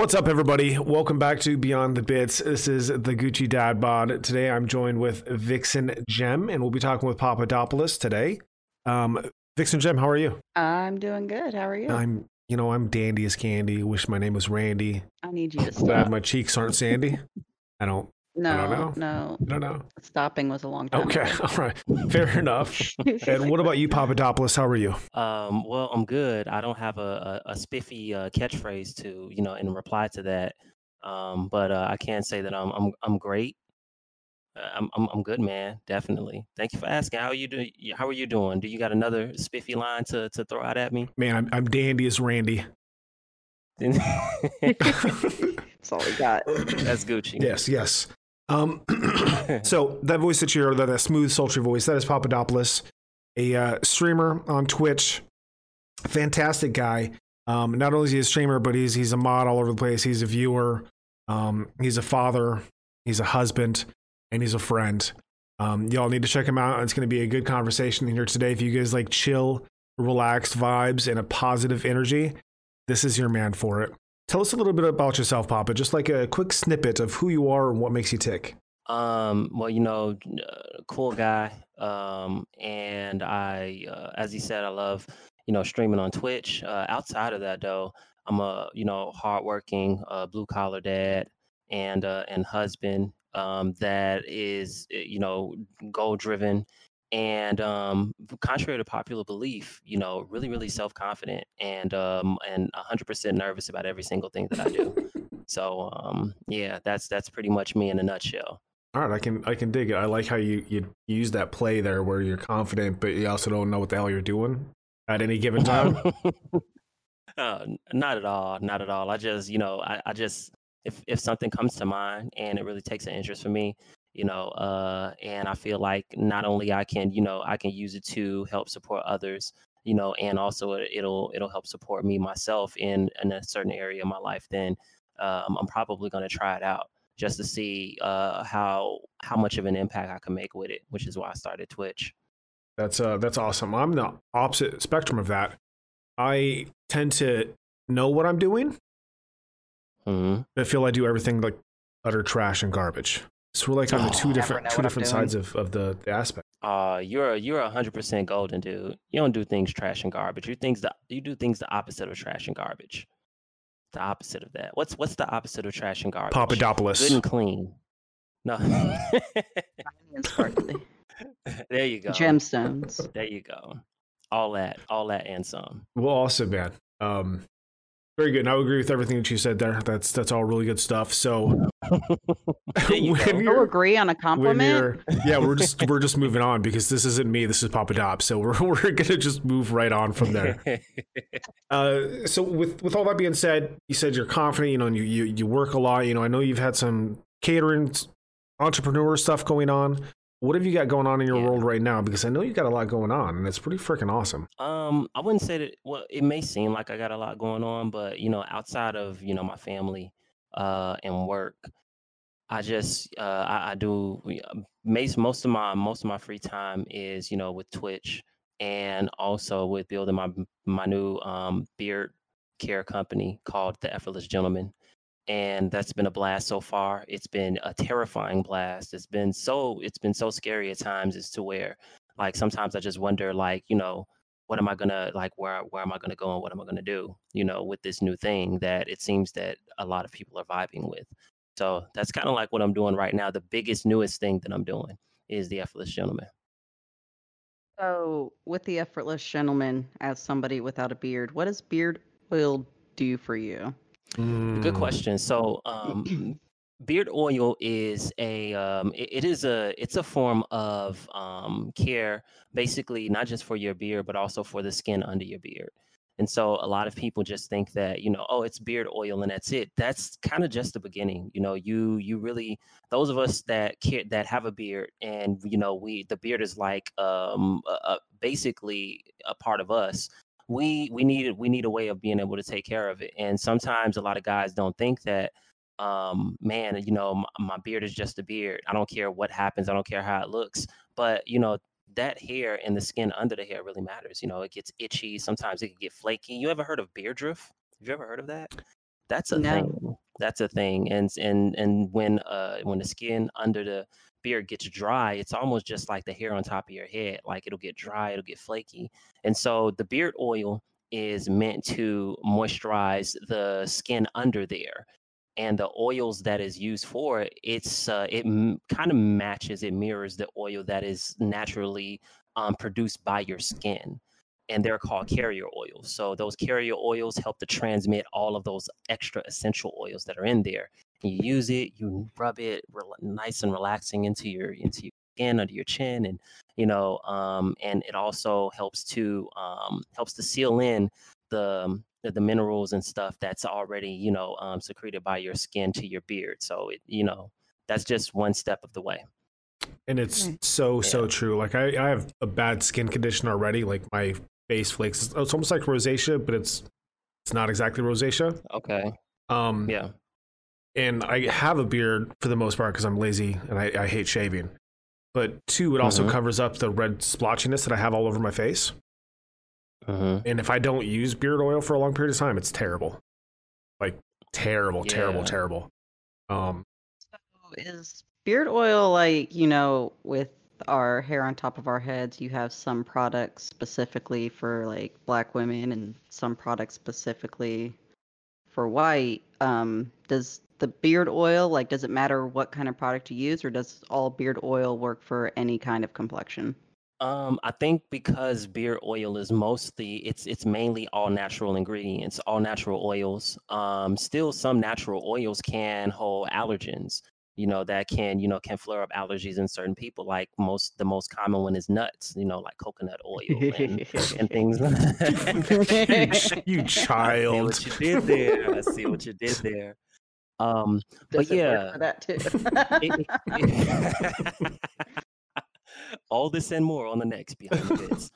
What's up, everybody? Welcome back to Beyond the Bits. This is the Gucci Dad Bod. Today, I'm joined with Vixen Gem, and we'll be talking with Papadopoulos today. Um, Vixen Gem, how are you? I'm doing good. How are you? I'm, you know, I'm dandy as candy. Wish my name was Randy. I need you to Glad stop. my cheeks aren't sandy. I don't. No, don't know. no. I don't know. Stopping was a long time. Okay, all right, fair enough. And what about you, Papadopoulos? How are you? Um, well, I'm good. I don't have a, a, a spiffy uh, catchphrase to, you know, in reply to that. Um, but uh, I can say that I'm I'm I'm great. Uh, I'm, I'm I'm good, man. Definitely. Thank you for asking. How are you doing? How are you doing? Do you got another spiffy line to to throw out at me? Man, I'm, I'm dandy as Randy. That's all we got. That's Gucci. Yes, yes. Um, so that voice that you're, that, that smooth, sultry voice, that is Papadopoulos, a uh, streamer on Twitch. Fantastic guy. Um, not only is he a streamer, but he's he's a mod all over the place. He's a viewer. Um, he's a father. He's a husband, and he's a friend. Um, y'all need to check him out. It's going to be a good conversation here today. If you guys like chill, relaxed vibes, and a positive energy, this is your man for it. Tell us a little bit about yourself, Papa. Just like a quick snippet of who you are and what makes you tick. Um, well, you know, uh, cool guy. Um, and I, uh, as he said, I love, you know, streaming on Twitch. Uh, outside of that, though, I'm a, you know, hardworking, uh, blue collar dad and uh, and husband um, that is, uh, you know, goal driven and um, contrary to popular belief, you know, really, really self confident and um, and 100% nervous about every single thing that I do. so um, yeah, that's that's pretty much me in a nutshell. All right, I can I can dig it. I like how you you use that play there where you're confident, but you also don't know what the hell you're doing at any given time. uh, not at all. Not at all. I just, you know, I, I just if if something comes to mind and it really takes an interest for me, you know, uh, and I feel like not only I can, you know, I can use it to help support others, you know, and also it, it'll it'll help support me myself in in a certain area of my life. Then um, I'm probably going to try it out just to see uh, how how much of an impact I can make with it, which is why I started Twitch. That's uh that's awesome. I'm the opposite spectrum of that. I tend to know what I'm doing. hmm I feel I do everything like utter trash and garbage. So we're like on the Oh, two never different two different sides of, of the, the aspect. Uh, you're you're a hundred percent golden dude. You don't do things trash and garbage. You things the you do things the opposite of trash and garbage. The opposite of that. What's what's the opposite of trash and garbage? Papadopoulos. Good Papadopoulos. and clean. No. Sparkly. there you go. Gemstones. There you go. All that, all that, and some. Well, also, man. Um, very good. And I would agree with everything that you said there. That's that's all really good stuff. So There you when you're- agree on a compliment. yeah, we're just we're just moving on because this isn't me. This is Papa Dop. So we're we're gonna just move right on from there. Uh, so with with all that being said, you said you're confident. You know, and you you you work a lot. You know, I know you've had some catering, entrepreneur stuff going on. What have you got going on in your Yeah. world right now? Because I know you got a lot going on, and it's pretty freaking awesome. Um, I wouldn't say that. Well, it may seem like I got a lot going on, but you know, outside of you know my family, uh, and work, I just uh, I, I do um, most most of my most of my free time is you know with Twitch and also with building my my new um beard care company called the Effortless Gentleman. And that's been a blast so far. It's been a terrifying blast. It's been so it's been so scary at times as to where like sometimes I just wonder like, you know, what am I gonna like where where am I gonna go and what am I gonna do, you know, with this new thing that it seems that a lot of people are vibing with. So that's kind of like what I'm doing right now. The biggest, newest thing that I'm doing is the effortless gentleman. So, with the effortless gentleman, as somebody without a beard, what does beard oil do for you? Good Mm. question. So, um, beard oil is a um, it, it is a it's a form of um, care, basically not just for your beard, but also for the skin under your beard. And so, a lot of people just think that you know, oh, it's beard oil and that's it. That's kind of just the beginning. You know, you you really those of us that care that have a beard, and you know, we the beard is like um, uh, uh, basically a part of us we we need we need a way of being able to take care of it and sometimes a lot of guys don't think that um man you know my, my beard is just a beard i don't care what happens i don't care how it looks but you know that hair and the skin under the hair really matters you know it gets itchy sometimes it can get flaky you ever heard of beardruff have you ever heard of that That's a No. thing. That's a thing. And and and when uh when the skin under the beard gets dry, it's almost just like the hair on top of your head. Like it'll get dry, it'll get flaky. And so the beard oil is meant to moisturize the skin under there. And the oils that is used for it, it's uh, it kind of matches, it mirrors the oil that is naturally um, produced by your skin and they're called carrier oils. So those carrier oils help to transmit all of those extra essential oils that are in there. And you use it, you rub it rel- nice and relaxing into your into your skin under your chin, and you know, um, and it also helps to um, helps to seal in the the, the minerals and stuff that's already you know um, secreted by your skin to your beard. So it you know that's just one step of the way. And it's Right. so so true. Like I, I have a bad skin condition already. Like my face flakes. It's, it's almost like rosacea, but it's it's not exactly rosacea. Okay. Um, Yeah. And I have a beard for the most part because I'm lazy and I, I hate shaving. But two, it also Mhm. covers up the red splotchiness that I have all over my face. hmm And if I don't use beard oil for a long period of time, it's terrible. Like terrible, terrible, terrible. Um, So is beard oil like, you know, with our hair on top of our heads, you have some products specifically for like black women and some products specifically for white. Um, does the beard oil, like, does it matter what kind of product you use, or does all beard oil work for any kind of complexion? Um, I think because beard oil is mostly it's it's mainly all natural ingredients, all natural oils. Um, still some natural oils can hold allergens, you know, that can, you know, can flare up allergies in certain people. Like most the most common one is nuts, you know, like coconut oil and, and things. you, ch- you I see child. what you did there. I see what you did there. Um, but Does yeah, for that too? it- it- all this and more on the next behind the bits.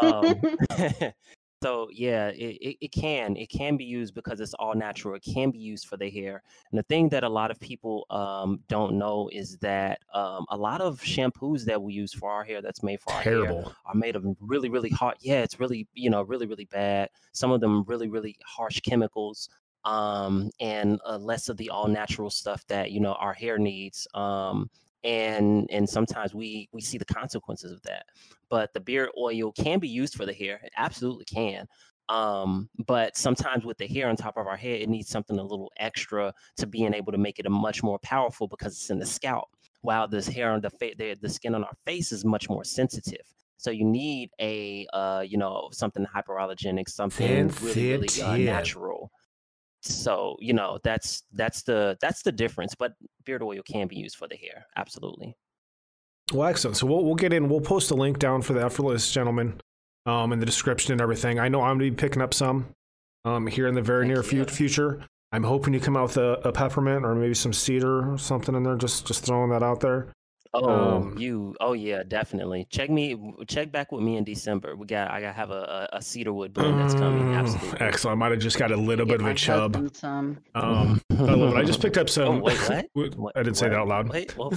Um, so yeah, it, it, can it can be used because it's all natural. It can be used for the hair. And the thing that a lot of people um, don't know is that um, a lot of shampoos that we use for our hair that's made for our hair are made of really really hot yeah it's really you know really really bad some of them really really harsh chemicals um and uh, less of the all natural stuff that you know our hair needs um and and sometimes we we see the consequences of that. But the beard oil can be used for the hair it absolutely can um but sometimes with the hair on top of our head it needs something a little extra to being able to make it a much more powerful because it's in the scalp while this hair on the face the, the skin on our face is much more sensitive. So you need a uh you know something hyperallergenic something really really uh, natural so you know that's that's the that's the difference but beard oil can be used for the hair absolutely Well, excellent. So we'll we'll get in. We'll post a link down for the effortless gentleman, um, in the description and everything. I know I'm gonna be picking up some, um, here in the very Heck near yeah. future. I'm hoping you come out with a, a peppermint or maybe some cedar or something in there. Just just throwing that out there. Oh Um, you oh yeah definitely check me check back with me in december we got i got have a, a, a cedarwood blend that's coming Mm, absolutely Excellent. I might have just got a little Get bit of my a chub. Some. Um, I love it. I just picked up some. oh wait what, I didn't say that out loud. wait well,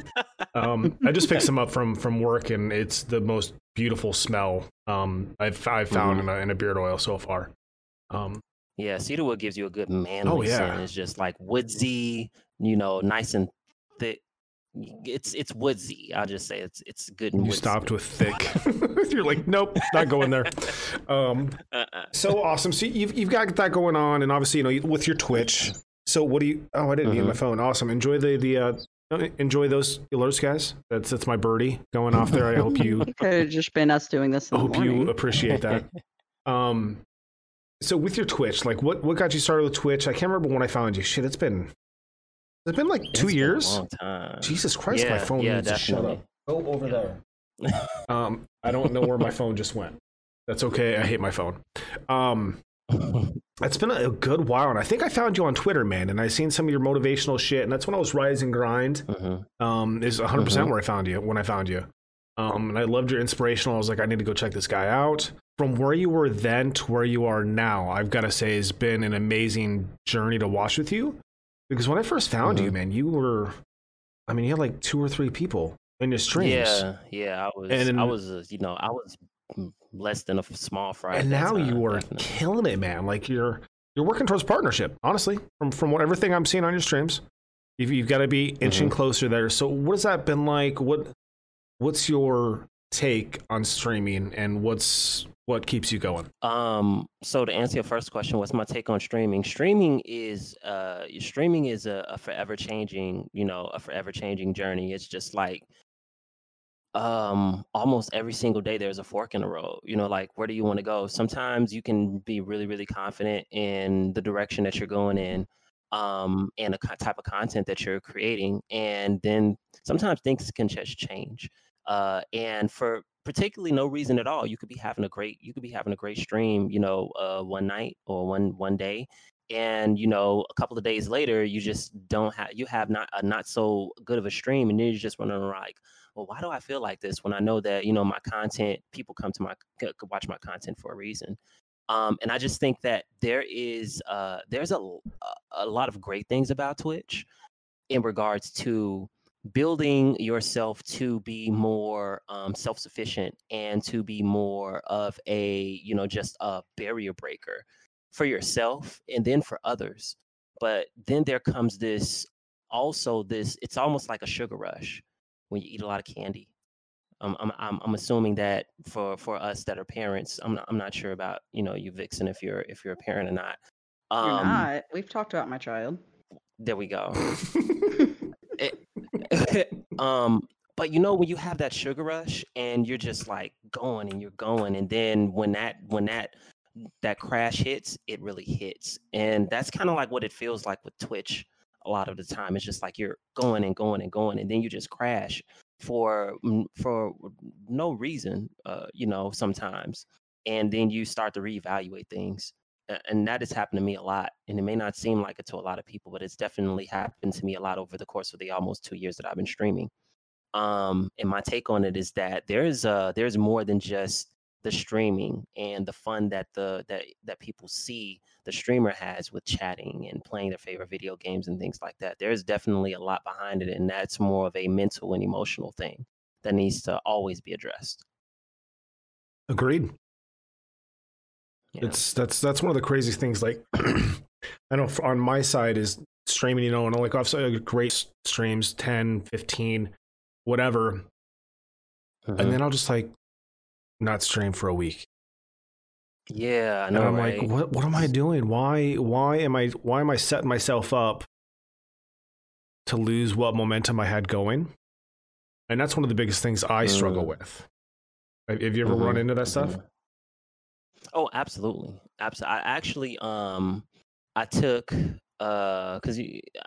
um, I just picked some up from from work, and it's the most beautiful smell um, I've I've found Mm-hmm. in, a, in a beard oil so far. Um, yeah cedarwood gives you a good manly yeah. scent it's just like woodsy you know nice and thick it's it's woodsy i'll just say it's it's good you woodsy. stopped with thick. You're like, nope, not going there. Um, Uh-uh. so awesome. So you've you've got that going on, and obviously, you know, with your Twitch. So what do you? Oh, I didn't need my Mhm. phone. Awesome. Enjoy the the. Uh, enjoy those alerts, guys. That's that's my birdie going off there. I hope you Could have just been us doing this in the hope morning. you appreciate that. Um, so with your Twitch, like what what got you started with Twitch? I can't remember when I found you. Shit, it's been it's been like two It's been a years. long time. Jesus Christ, my phone yeah, needs to shut up. Go over there. Um, I don't know where my phone just went. That's okay. I hate my phone. Um, it's been a good while, and I think I found you on Twitter, man. And I seen some of your motivational shit, and that's when I was Rise and Grind. Mhm. Um, is 100 percent Mhm. where I found you when I found you. Um, and I loved your inspirational. I was like, I need to go check this guy out. From where you were then to where you are now, I've got to say, has been an amazing journey to watch with you. Because when I first found you, Mhm. man, you were, I mean, you had like two or three people in your streams. Yeah, yeah. I was, And- I was, uh, you know, I was less than a small fry. and now you time, are definitely. killing it, man. Like you're you're working towards partnership. Honestly, from from what everything I'm seeing on your streams, you've, you've got to be inching mm-hmm. closer there. So, what has that been like? What what's your take on streaming, and what's what keeps you going? Um, so to answer your first question, what's my take on streaming? Streaming is uh streaming is a, a forever changing, you know, a forever changing journey. It's just like um almost every single day there's a fork in the road you know like where do you want to go sometimes you can be really really confident in the direction that you're going in um and the type of content that you're creating and then sometimes things can just change uh and for particularly no reason at all you could be having a great you could be having a great stream you know uh one night or one one day and you know a couple of days later you just don't have you have not a not so good of a stream and then you're just running like well, why do I feel like this when I know that you know my content, people come to my watch my content for a reason. Um, and I just think that there is uh, there's a a lot of great things about Twitch in regards to building yourself to be more um, self-sufficient and to be more of a you know just a barrier breaker for yourself and then for others but then there comes this also this it's almost like a sugar rush when you eat a lot of candy. Um, I'm, I'm I'm assuming that for for us that are parents, I'm not, I'm not sure about you know you Vixen if you're if you're a parent or not. Um, you're not. We've talked about my child. There we go. um, but you know when you have that sugar rush and you're just like going and you're going, and then when that when that that crash hits, it really hits, and that's kind of like what it feels like with Twitch a lot of the time. It's just like you're going and going and going, and then you just crash for for no reason, uh, you know, sometimes, and then you start to reevaluate things. And that has happened to me a lot. And it may not seem like it to a lot of people, but it's definitely happened to me a lot over the course of the almost two years that I've been streaming. Um, and my take on it is that there's uh there's more than just the streaming and the fun that the that that people see the streamer has with chatting and playing their favorite video games and things like that. There's definitely a lot behind it, and that's more of a mental and emotional thing that needs to always be addressed. Agreed. Yeah. It's that's that's one of the crazy things. Like, I know on my side is streaming. You know, and I'm like I've great streams, 10, 15, whatever, and then I'll just like not stream for a week. Yeah, I know. And I'm right? like, what? What am I doing? Why? Why am I? Why am I setting myself up to lose what momentum I had going? And that's one of the biggest things I struggle mm. with. Have you ever mm-hmm. run into that stuff? Mm-hmm. Oh, absolutely, absolutely. I actually, um, I took uh because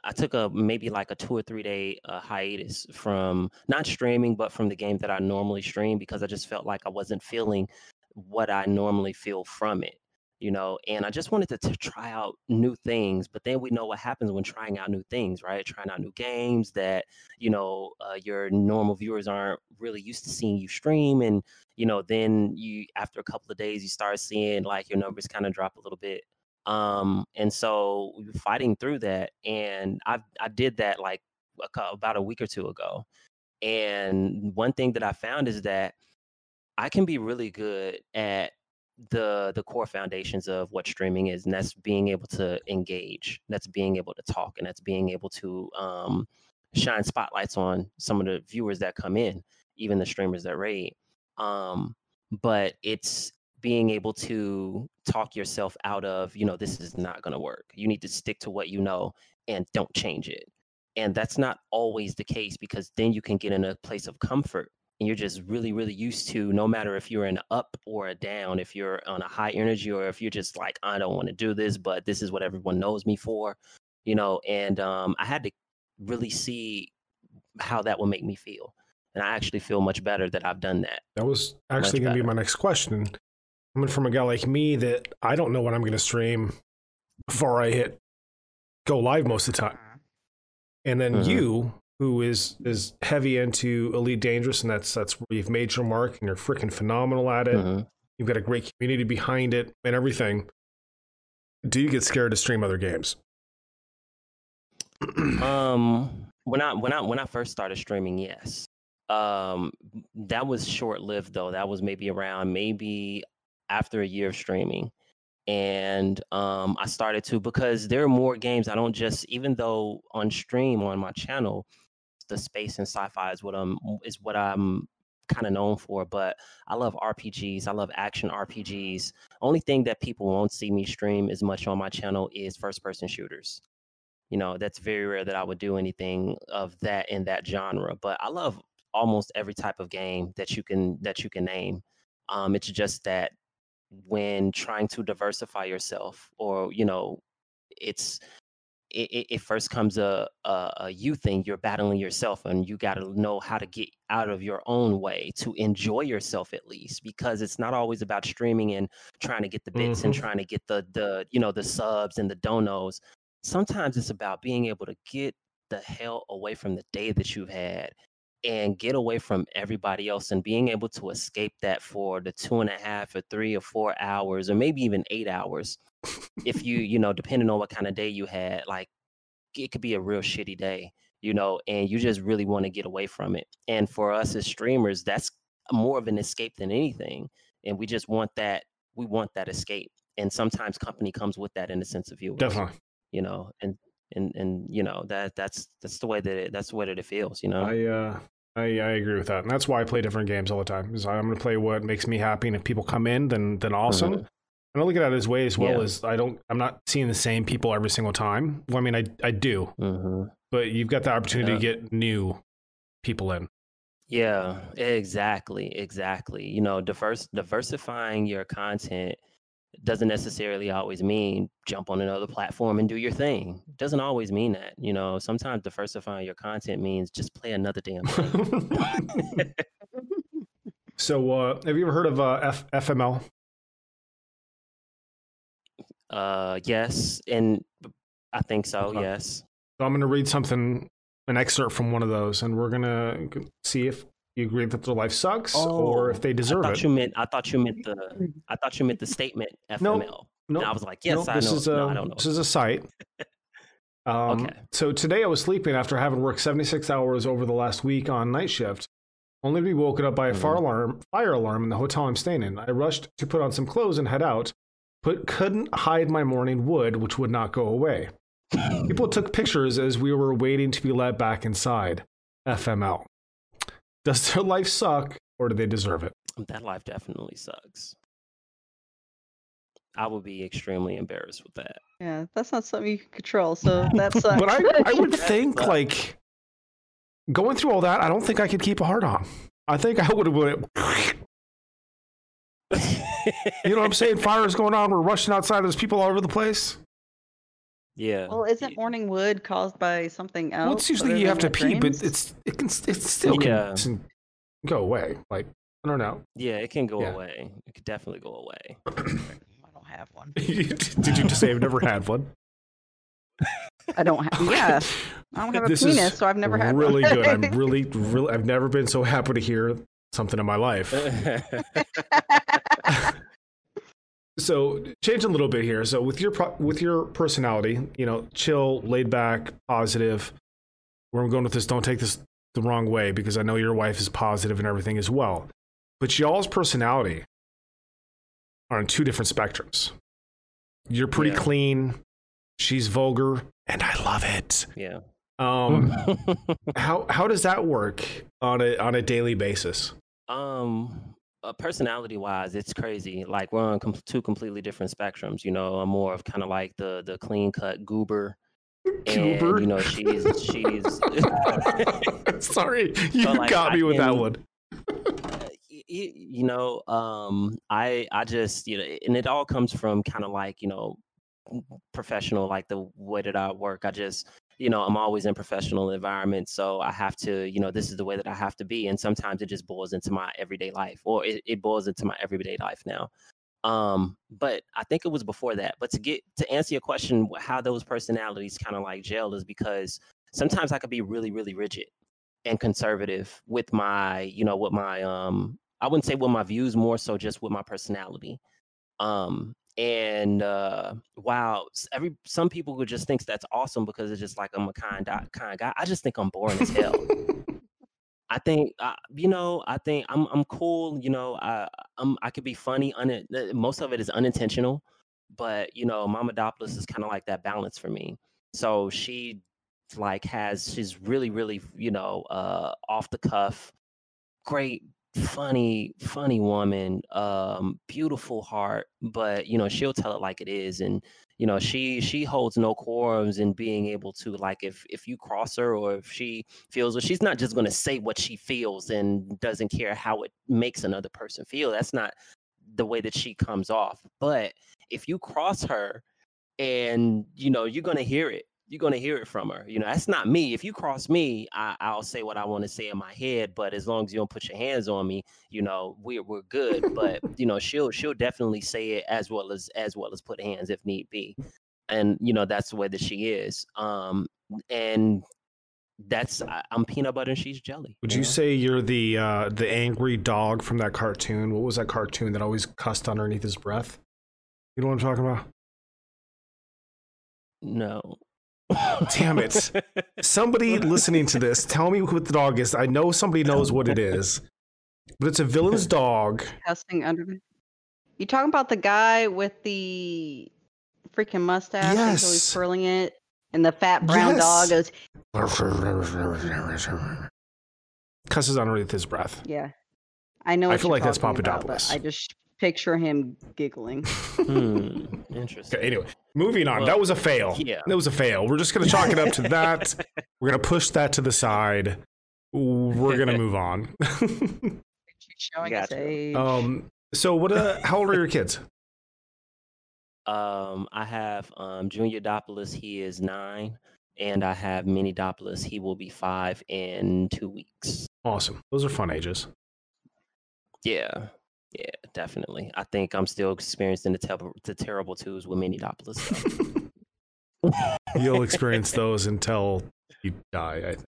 i took a maybe like a two or three day uh, hiatus from not streaming but from the game that i normally stream because i just felt like i wasn't feeling what i normally feel from it you know and i just wanted to, try out new things but then we know what happens when trying out new things right trying out new games that you know uh, your normal viewers aren't really used to seeing you stream and you know then you after a couple of days you start seeing like your numbers kind of drop a little bit um, and so we were fighting through that, and I I did that like a, about a week or two ago. And one thing that I found is that I can be really good at the the core foundations of what streaming is, and that's being able to engage, that's being able to talk, and that's being able to um, shine spotlights on some of the viewers that come in, even the streamers that raid. Um, but it's being able to talk yourself out of, you know, this is not going to work. You need to stick to what you know and don't change it. And that's not always the case because then you can get in a place of comfort and you're just really, really used to no matter if you're an up or a down, if you're on a high energy or if you're just like, I don't want to do this, but this is what everyone knows me for, you know. And um, I had to really see how that will make me feel. And I actually feel much better that I've done that. That was actually going to be my next question coming from a guy like me that I don't know when I'm going to stream before I hit go live most of the time. And then mm-hmm. you, who is is heavy into Elite Dangerous, and that's that's where you've made your mark, and you're freaking phenomenal at it. Mm-hmm. You've got a great community behind it and everything. Do you get scared to stream other games? um, when I when I when I first started streaming, yes. Um, that was short lived though. That was maybe around maybe after a year of streaming. and um, I started to because there are more games. I don't just even though on stream on my channel, the space and sci-fi is what I'm is what I'm kind of known for. But I love RPGs. I love action RPGs. Only thing that people won't see me stream as much on my channel is first-person shooters. You know, that's very rare that I would do anything of that in that genre. But I love almost every type of game that you can that you can name. Um, it's just that when trying to diversify yourself or you know it's it, it first comes a, a, a you thing you're battling yourself and you got to know how to get out of your own way to enjoy yourself at least because it's not always about streaming and trying to get the bits Mm-hmm. and trying to get the the you know the subs and the donos sometimes it's about being able to get the hell away from the day that you've had and get away from everybody else and being able to escape that for the two and a half or three or four hours or maybe even eight hours if you you know depending on what kind of day you had like it could be a real shitty day you know and you just really want to get away from it and for us as streamers that's more of an escape than anything and we just want that we want that escape and sometimes company comes with that in the sense of viewers Definitely. you know and and and you know that that's that's the way that it, that's the way that it feels you know I uh I, I agree with that. And that's why I play different games all the time. Is I'm gonna play what makes me happy and if people come in then then awesome. Mhm. And I look at it as way as well Yeah. as I don't I'm not seeing the same people every single time. Well, I mean I I do, hmm but you've got the opportunity Yeah. to get new people in. Yeah, exactly, exactly. You know, diverse diversifying your content doesn't necessarily always mean jump on another platform and do your thing. It doesn't always mean that. You know, sometimes diversifying your content means just play another damn thing. so uh have you ever heard of uh F- FML? uh, yes, and I think so. Okay. Yes. So I'm gonna read something an excerpt from one of those and we're gonna see if you agree that their life sucks or if they Oh, I deserve thought it. you meant. I thought you meant the. I thought you meant the statement FML. No, And I was like, yes, no, I this know. is a no, I don't know. this is a site. Um, Okay. So today I was sleeping after having worked 76 hours over the last week on night shift, only to be woken up by a fire Mhm. alarm fire alarm in the hotel I'm staying in. I rushed to put on some clothes and head out, but couldn't hide my morning wood, which would not go away. People took pictures as we were waiting to be let back inside. FML. Does their life suck or do they deserve it? that life definitely sucks. I would be extremely embarrassed with that. Yeah, that's not something you can control. So that sucks. But I, I would think like going through all that, I don't think I could keep a heart on. I think I would have went, you know what I'm saying? Fire is going on. We're rushing outside. There's people all over the place. Yeah. well, isn't morning wood caused by something else? Well, it's usually you have to the pee, but it's it can it still Yeah. can go away. Like I don't know. Yeah, it can go Yeah. away. It could definitely go away. I don't have one. Did you just say I've never had one? I don't have. Yeah, I don't have a This penis, so I've never had really one. good. I'm really, really. I've never been so happy to hear something in my life. So change a little bit here. So with your pro- with your personality, you know, chill, laid back, positive. Where I'm going with this, don't take this the wrong way because I know your wife is positive and everything as well. But y'all's personality are on two different spectrums. You're pretty Yeah. clean. She's vulgar, and I love it. yeah. Um, how how does that work on a on a daily basis? um uh, personality wise it's crazy like we're on com- two completely different spectrums you know i'm more of kind of like the the clean cut goober and Goober? you know she's she's Sorry, you like, got me with that one. y- y- you know um i i just you know and it all comes from kind of like you know professional like the way that i work i just you know i'm always in professional environments so i have to you know this is the way that i have to be and sometimes it just boils into my everyday life or it, it boils into my everyday life now. Um but i think it was before that but to get to answer your question how those personalities kind of like gel is because sometimes i could be really really rigid and conservative with my you know with my um i wouldn't say with my views more so just with my personality. Um and uh wow every some people would just think that's awesome because it's just like i'm a kind kind guy i just think i'm boring as hell I think uh, you know. I think I'm I'm cool. You know, I I'm I could be funny. Un- most of it is unintentional. but you know, Mama Dopolis is kind of like that balance for me. So she like has she's really really you know uh off the cuff great funny funny woman um beautiful heart but you know she'll tell it like it is and you know she she holds no quorums in being able to like if if you cross her or if she feels or she's not just going to say what she feels and doesn't care how it makes another person feel that's not the way that she comes off but if you cross her and you know you're going to hear it you're going to hear it from her. You know, that's not me. If you cross me, I, will say what I want to say in my head. But as long as you don't put your hands on me, you know, we're we're good. but you know, she'll she'll definitely say it as well as as well as put hands if need be. And you know, that's the way that she is. Um, and that's I, am peanut butter and she's jelly. Would you, know? say you're the uh the angry dog from that cartoon? What was that cartoon that always cussed underneath his breath? You know what I'm talking about? No. Damn it. Somebody listening to this, tell me what the dog is. I know somebody knows what it is, but it's a villain's dog. Cussing under. You talking about the guy with the freaking mustache yes. until he's twirling it, and the fat brown yes. dog goes. Cusses underneath his breath. Yeah, I know. I feel like that's Papadopoulos. I just picture him giggling. hmm, interesting. Okay, anyway, moving on. Well, that was a fail. Yeah. That was a fail. We're just going to chalk it up to that. We're going to push that to the side. We're going to move on. showing gotcha. Um, so what uh, how old are your kids? Um, I have um Junior Dopolis, he is 9, and I have Mini Dopolis, he will be 5 in 2 weeks. Awesome. Those are fun ages. Yeah. Yeah, definitely. I think I'm still experiencing the, ter- the terrible twos with Mini Dopolis. You'll experience those until you die. I think.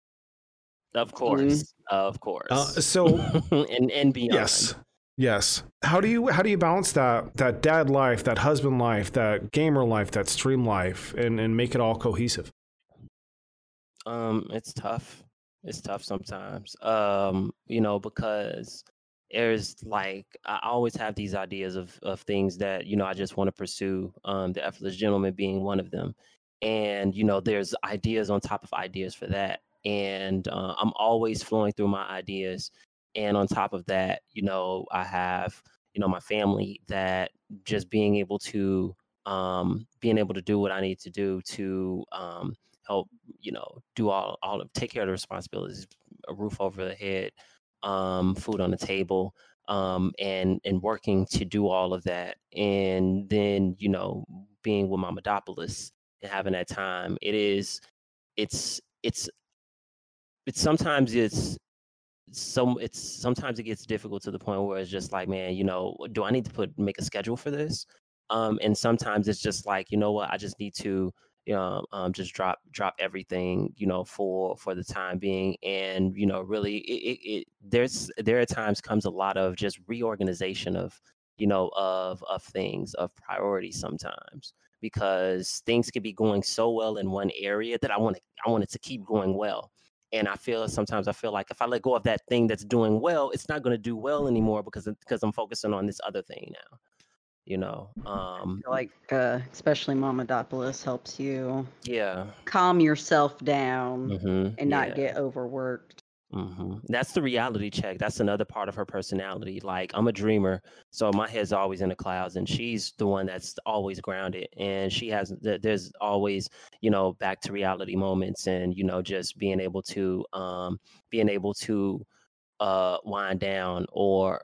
Of course, mm-hmm. of course. Uh, so and and beyond. Yes, yes. How do you how do you balance that that dad life, that husband life, that gamer life, that stream life, and and make it all cohesive? Um, it's tough. It's tough sometimes. Um, you know, because there's like I always have these ideas of of things that you know I just want to pursue. Um, the effortless gentleman being one of them, and you know there's ideas on top of ideas for that, and uh, I'm always flowing through my ideas. And on top of that, you know I have you know my family that just being able to um, being able to do what I need to do to um, help you know do all all of take care of the responsibilities, a roof over the head um, food on the table, um, and and working to do all of that, and then you know being with Mamadopoulos and having that time. It is, it's it's it's sometimes it's some it's sometimes it gets difficult to the point where it's just like man you know do i need to put make a schedule for this um and sometimes it's just like you know what i just need to you know, um, just drop drop everything, you know, for for the time being, and you know, really, it, it, it there's there at times comes a lot of just reorganization of, you know, of of things of priorities sometimes because things could be going so well in one area that I want to I want it to keep going well. And I feel sometimes I feel like if I let go of that thing that's doing well, it's not going to do well anymore because because I'm focusing on this other thing now you know um like uh especially Mamadopoulos helps you yeah calm yourself down mm-hmm, and not yeah. get overworked mm-hmm. that's the reality check that's another part of her personality like i'm a dreamer so my head's always in the clouds and she's the one that's always grounded and she has there's always you know back to reality moments and you know just being able to um being able to uh wind down or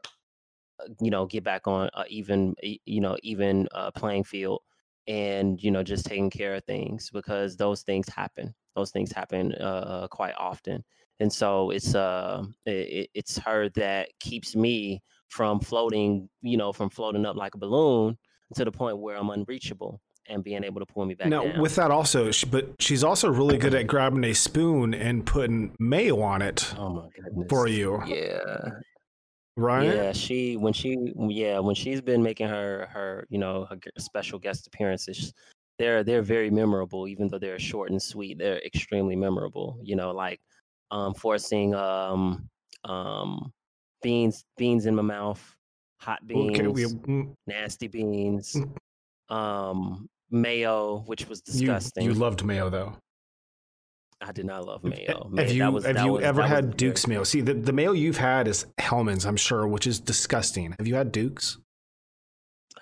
you know get back on uh, even you know even uh, playing field and you know just taking care of things because those things happen. Those things happen uh, quite often. And so it's uh it, it's her that keeps me from floating you know from floating up like a balloon to the point where i'm unreachable and being able to pull me back now down. with that also but she's also really good at grabbing a spoon and putting mayo on it oh my goodness. for you. Yeah right? Yeah, she when she yeah when she's been making her her you know her special guest appearances, they're they're very memorable. Even though they're short and sweet, they're extremely memorable. You know, like um forcing um um beans beans in my mouth, hot beans, okay, we, nasty beans. Um, mayo, which was You disgusting. you loved mayo though. I did not love mayo. have you that was, have you was- ever was had Duke's mayo? See, the, the mayo you've had is Hellmann's, I'm sure, which is disgusting. Have you had Duke's?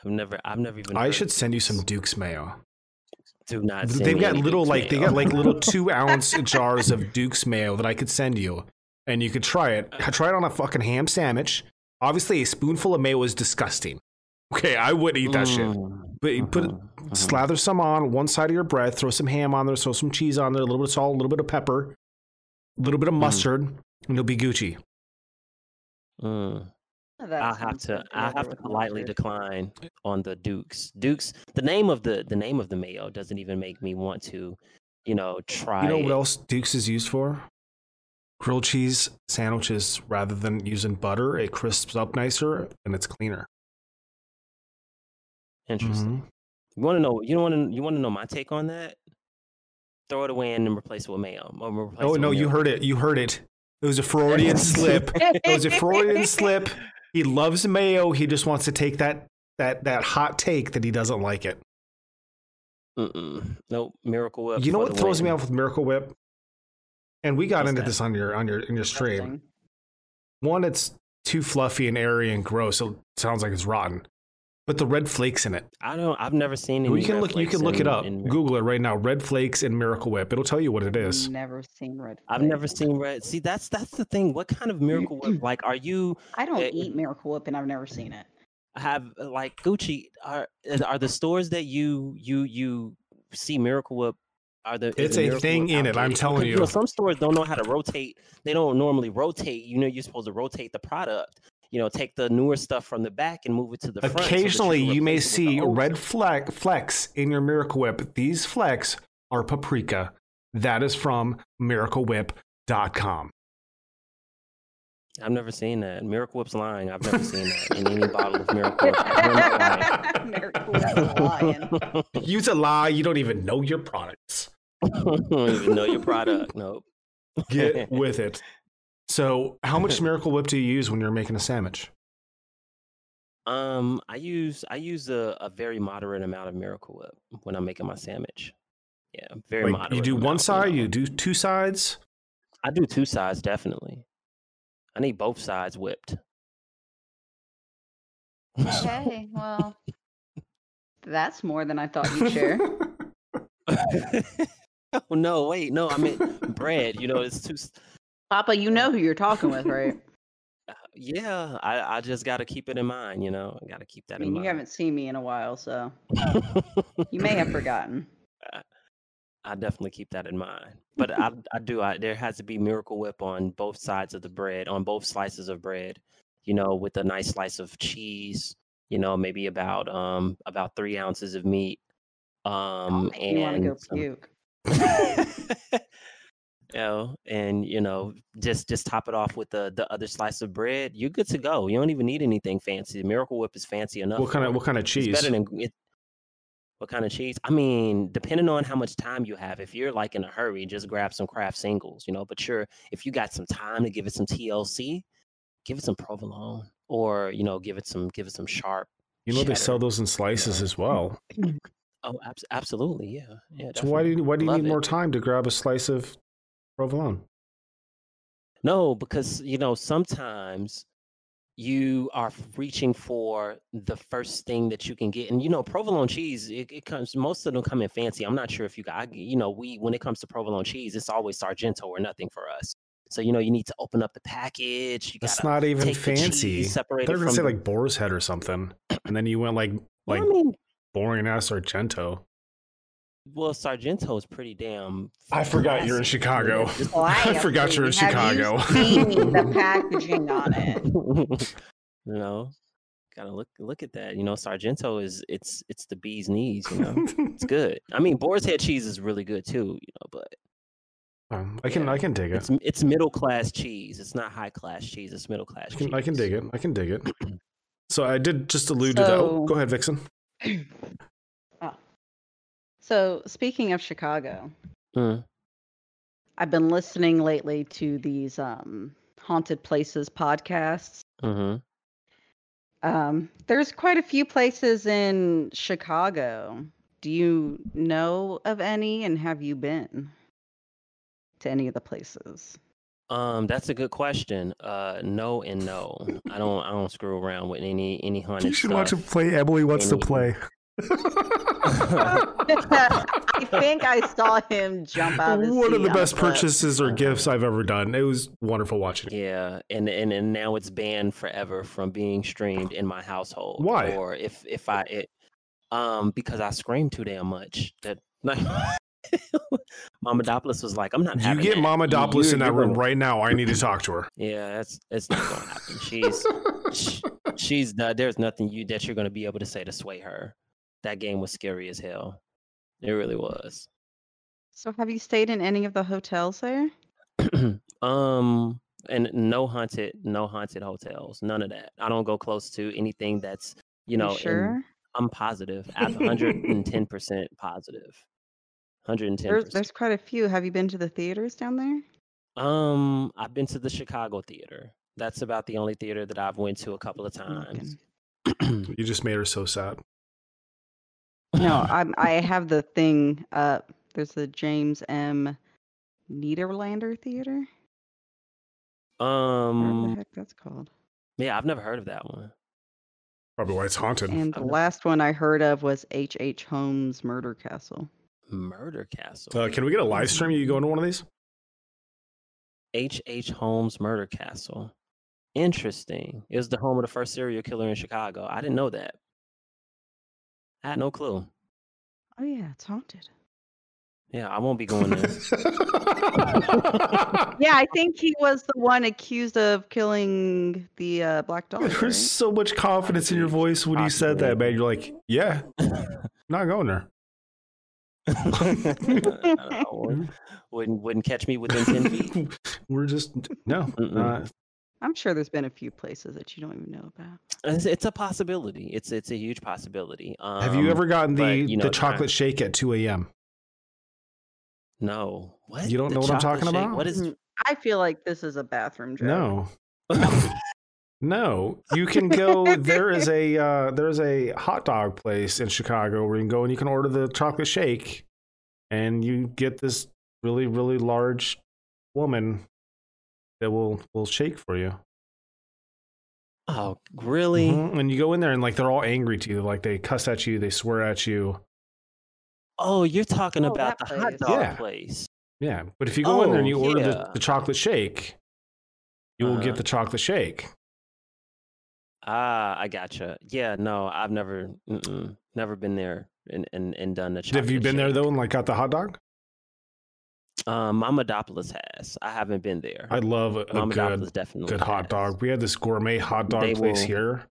I've never, I've never even. I should send you some Duke's. Mayo. Do not. They've got little Duke's like they got like little two ounce jars of Duke's mayo that I could send you, and you could try it. I Try it on a fucking ham sandwich. Obviously, a spoonful of mayo is disgusting. Okay, I would eat that shit. Mm. Mm, But you put it, mhm, mhm. slather some on one side of your bread, throw some ham on there, throw some cheese on there, a little bit of salt, a little bit of pepper, a little bit of Mm. mustard, and you'll be Gucci. Mm. I'll have to I'll have to politely decline on the Dukes. Dukes the name of the the name of the mayo doesn't even make me want to, you know, try You know what else Duke's is used for? Grilled cheese sandwiches. Rather than using butter, it crisps up nicer and it's cleaner. Interesting. Mhm. You want to know you don't want to you want to know my take on that? Throw it away and then replace it with mayo. Replace Oh no, you heard it. You heard it. It was a Freudian slip. It was a Freudian slip. He loves mayo. He just wants to take that that that hot take that he doesn't like it. Mm-mm. Nope. Miracle Whip. You know what throws me off with Miracle Whip? And we got What's into that? this on your on your in your stream. One, it's too fluffy and airy and gross. It sounds like it's rotten. But the red flakes in it. I don't. I've never seen any. You can red look. You can look it up. in- Google it right now. Red flakes and Miracle Whip. It'll tell you what it is. Never seen red. I've never seen red. See, that's that's the thing. What kind of Miracle Whip? Like, are you I don't Eh, eat Miracle Whip, and I've never seen it. I have like Gucci? Are are the stores that you you you see Miracle Whip? Are the It's a thing in it, I'm outdated? telling Because, know, you. some stores don't know how to rotate. They don't normally rotate. You know, you're supposed to rotate the product. You know, take the newer stuff from the back and move it to the front. Occasionally, can you may replace it with the see red stuff. fleck flecks in your Miracle Whip. These flecks are paprika. That is from miraclewhip.com. I've never seen that. Miracle Whip's lying. I've never seen that in any bottle of Miracle Whip. They're not lying. Miracle Whip lying. Use a lie. You don't even know your products. don't even know your product. Nope. Get with it. So, how much Miracle Whip do you use when you're making a sandwich? Um, I use I use a, a very moderate amount of Miracle Whip when I'm making my sandwich. Yeah, very Like, moderate. you do one side, you do two sides. I do two sides definitely. I need both sides whipped. Okay, well, that's more than I thought you'd share. oh no, wait, no, I meant bread. You know, it's too. Papa, you know who you're talking with, right? uh, Yeah, I I just got to keep it in mind. You know, I got to keep I that mean, in you mind. haven't seen me in a while, so you may have forgotten. I definitely keep that in mind. But I I do I there has to be Miracle Whip on both sides of the bread, on both slices of bread. You know, with a nice slice of cheese. You know, maybe about um about three ounces of meat. Um and you want to go some- puke? You know, and you know, just just top it off with the the other slice of bread. You're good to go. You don't even need anything fancy. Miracle Whip is fancy enough. what kind of what kind of It's cheese? better than it, what kind of cheese? I mean, depending on how much time you have. If you're like in a hurry, just grab some Kraft singles, you know. But sure, if you got some time to give it some TLC, give it some provolone, or you know, give it some give it some sharp. you know they sell those in slices know. as well. Oh, abs- absolutely, yeah, yeah. So why do you why do you Love need it. more time to grab a slice of provolone? No, because you know sometimes you are reaching for the first thing that you can get, and you know provolone cheese. It, it comes most of them come in fancy. I'm not sure if you got you know we when it comes to provolone cheese, it's always Sargento or nothing for us. So you know you need to open up the package. You That's not even the fancy. separate They're gonna say the- like boar's head or something, and then you went like Well, like I mean, boring ass Argento. Well, Sargento is pretty damn. I forgot you're in Chicago. know, just- I forgot you're in Have Chicago. You seen the packaging on it? you know, gotta look look at that. You know, Sargento is it's it's the bee's knees. You know. It's good. I mean, boar's head cheese is really good too, you know, but Um, I can Yeah. I can dig it. it's it's middle class cheese. It's not high class cheese. It's middle class I cheese. can, I can dig it. I can dig it. So I did just allude to that. Oh, go ahead, Vixen. So speaking of Chicago, Mm. I've been listening lately to these um, haunted places podcasts, hmm Um, there's quite a few places in Chicago. Do you know of any, and have you been to any of the places? Um, that's a good question. Uh, no and no. I don't. I don't screw around with any any haunted You should stuff. watch him play. Emily wants to Any- play. I think I saw him jump out. Of his One of the best cliff. purchases or gifts I've ever done. It was wonderful watching. it. Yeah, and, and and now it's banned forever from being streamed in my household. Why? Or if if I it, um because I scream too damn much. That Mama Doppler was like, I'm not You get that. Mama You- you- in that room right now. I need to talk to her. Yeah, that's it's not gonna happen. She's sh- she's not, there's nothing you that you're gonna be able to say to sway her. That game was scary as hell. It really was. So, have you stayed in any of the hotels there? um and no haunted no haunted hotels none of that i don't go close to anything that's you know in- sure. i'm positive i'm 110% positive 110% There's there's quite a few. Have you been to the theaters down there? um i've been to the chicago theater that's about the only theater that i've went to a couple of times looking. You just made her so sad. No, I'm I have the thing up. There's the James M. Nederlander Theater. Whatever the um heck that's called. yeah i've never heard of that one Probably why it's haunted. And the last one I heard of was H. H. Holmes Murder Castle. murder castle Uh, can we get a live stream? You going to one of these? h h holmes murder castle interesting it was the home of the first serial killer in chicago i didn't know that i had no clue Oh yeah, it's haunted. Yeah, I won't be going there. Yeah, I think he was the one accused of killing the uh, black dog. There's right? so much confidence in your voice when you said that, man. You're like, yeah, not going there. Wouldn't, wouldn't wouldn't catch me within ten feet. We're just no. Mm-mm. I'm sure there's been a few places that you don't even know about. It's, it's a possibility. It's it's a huge possibility. Um, have you ever gotten the but, you know, the trying- chocolate shake at 2 a.m.? No. What? You don't The know what I'm talking shake? about? What is? Mm, I feel like this is a bathroom joke. No. No, you can go. there is a uh, there's a hot dog place in Chicago where you can go and you can order the chocolate shake, and you get this really really large woman that will will shake for you. Oh, really? Mhm, And you go in there and like they're all angry to you, like they cuss at you, they swear at you. Oh, you're talking Oh, about the that hot place. dog Yeah. place. Yeah, but if you go in there and you Oh, order the, yeah. the chocolate shake, you will Uh-huh. get the chocolate shake. Ah, I gotcha. Yeah, no, I've never, never been there and, and, and done the. Have you chocolate been there though and like got the hot dog? Um, Mama Doppler's has. I haven't been there. I love a, a good definitely good hot has. dog. We had this gourmet hot dog They place will- here.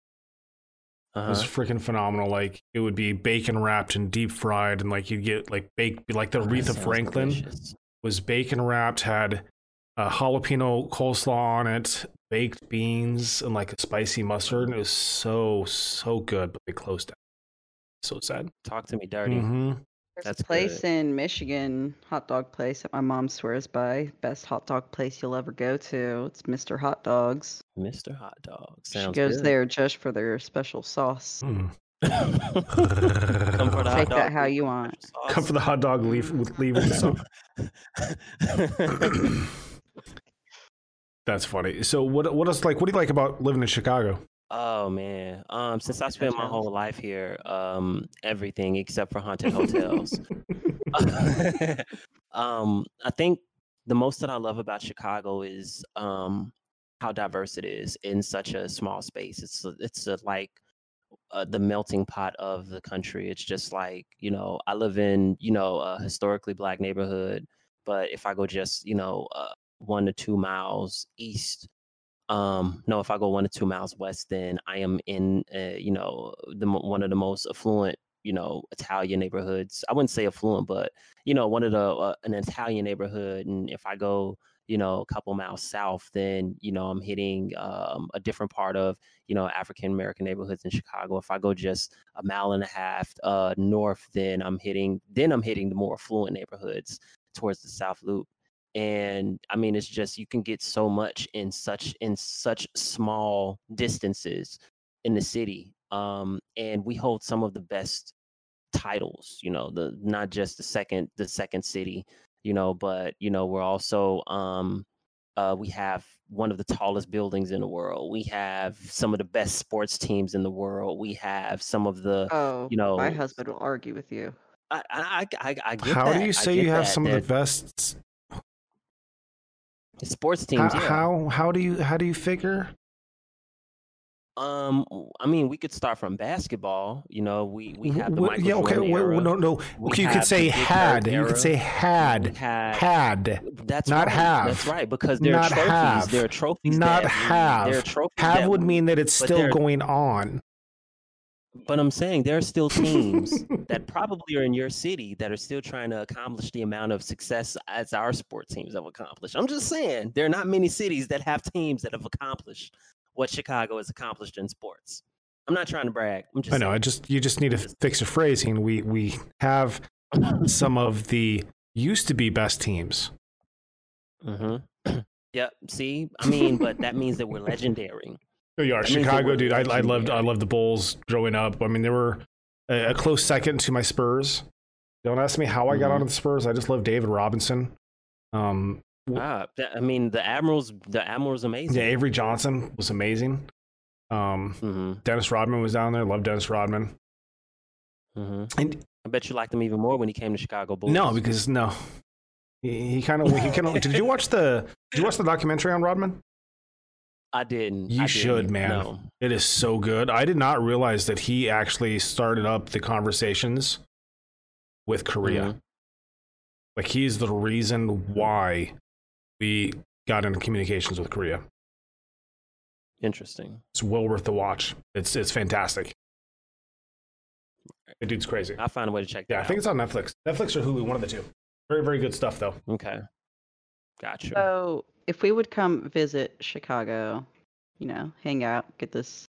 It was Uh-huh. freaking phenomenal. Like it would be bacon wrapped and deep fried, and like you'd get like baked, like the Oh, Aretha Franklin delicious. was bacon wrapped, had a jalapeno coleslaw on it, baked beans, and like a spicy mustard. And it was so so good, but they closed down. So sad. Talk to me dirty. hmm There's That's a place good. in Michigan, hot dog place that my mom swears by. Best hot dog place you'll ever go to. It's Mr. Hot Dogs. Mr. Hot Dog. She goes good. there just for their special sauce. Mm. Come for the hot Take that how you want. sauce. Come for the hot dog, leave with leave with the. That's funny. So what what else like what do you like about living in Chicago? Oh man. Um, since I spent my whole life here, um, everything except for haunted hotels. um, I think the most that I love about Chicago is um how diverse it is in such a small space. It's it's a, like uh, the melting pot of the country. It's just like you know I live in you know a historically black neighborhood, but if I go just you know uh, one to two miles east. Um, no, if I go one to two miles west, then I am in, uh, you know, the one of the most affluent, you know, Italian neighborhoods. I wouldn't say affluent, but you know, one of the uh, an Italian neighborhood. And if I go, you know, a couple miles south, then you know, I'm hitting um, a different part of, you know, African American neighborhoods in Chicago. If I go just a mile and a half uh, north, then I'm hitting, then I'm hitting the more affluent neighborhoods towards the South Loop and i mean it's just you can get so much in such in such small distances in the city, um, and we hold some of the best titles. You know, the not just the second the second city, you know, but you know we're also um, uh, we have one of the tallest buildings in the world. We have some of the best sports teams in the world. We have some of the Oh, you know my husband will argue with you. I I I, I get How that. do you say you have that. some of the best? Sports How, teams? yeah. how how do you how do you figure? Um, I mean, we could start from basketball. You know, we we have the Michael yeah, okay. Wh- no, no. Okay, you could say had. You could say had. had Had. That's not right. have. That's right because there are Not trophies. have. There are trophies. Not have. There are trophies. Have would mean that it's still going on. But I'm saying there are still teams that probably are in your city that are still trying to accomplish the amount of success as our sports teams have accomplished. I'm just saying there are not many cities that have teams that have accomplished what Chicago has accomplished in sports. I'm not trying to brag. I'm just I know. I just you just need to fix your phrasing. We we have some of the used to be best teams. Mm-hmm. yep. See, I mean, but that means that we're legendary. There you are, That Chicago, we're dude. I, I loved I loved the Bulls growing up. I mean, they were a, a close second to my Spurs. Don't ask me how I got Mhm. onto the Spurs. I just love David Robinson. Um, Ah, I mean, the Admirals, the Admirals, amazing. yeah, Avery Johnson was amazing. Um, hmm Dennis Rodman was down there. Love Dennis Rodman. hmm And I bet you liked him even more when he came to Chicago Bulls. no, because no, he, he kind of he kind of. did you watch the Did you watch the documentary on Rodman? I didn't. You I should, didn't, man. No. It is so good. I did not realize that he actually started up the conversations with Korea. Mhm. Like he's the reason why we got into communications with Korea. Interesting. It's well worth the watch. It's it's fantastic. The dude's crazy. I'll find a way to check that Yeah, I think it's on Netflix. Netflix or Hulu, one of the two. Very very good stuff though. Okay. Gotcha. So, if we would come visit Chicago, you know, hang out, get this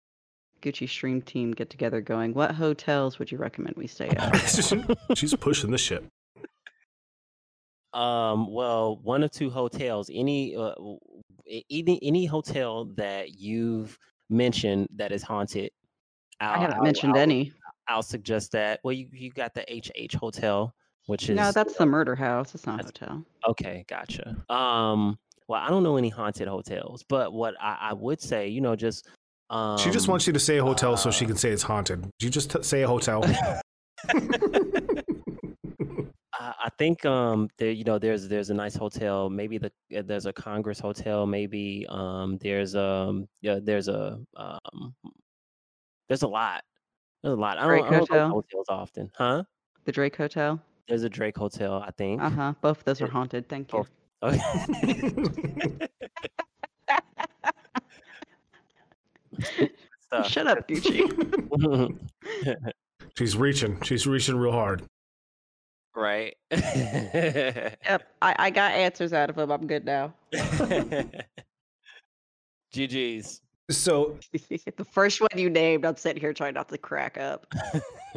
Gucci Stream team get together going, what hotels would you recommend we stay at? She's pushing this shit. Um, well, one or two hotels, any uh, any any hotel that you've mentioned that is haunted. I I'll- haven't I'll- mentioned I'll- any. I'll suggest that. Well, you you got the HH Hotel, which is No, that's the murder house. It's not a hotel. okay. Gotcha. Um, well, I don't know any haunted hotels, but what I, I would say, you know, just um, She just wants you to say a hotel so she uh, can say it's haunted. Did you just t- say a hotel? I, I think um there you know there's there's a nice hotel maybe the uh, there's a Congress hotel maybe um there's um yeah there's a um there's a lot there's a lot I don't, Drake I don't go to Hotel? hotels often huh The Drake Hotel. There's a Drake hotel I think Uh huh. Both of those are haunted. Thank you. both. Okay. Stuff. Shut up, Gucci. She's reaching. She's reaching real hard. right yep, I, I got answers out of him. I'm good now. GG's So the first one you named, I'm sitting here trying not to crack up.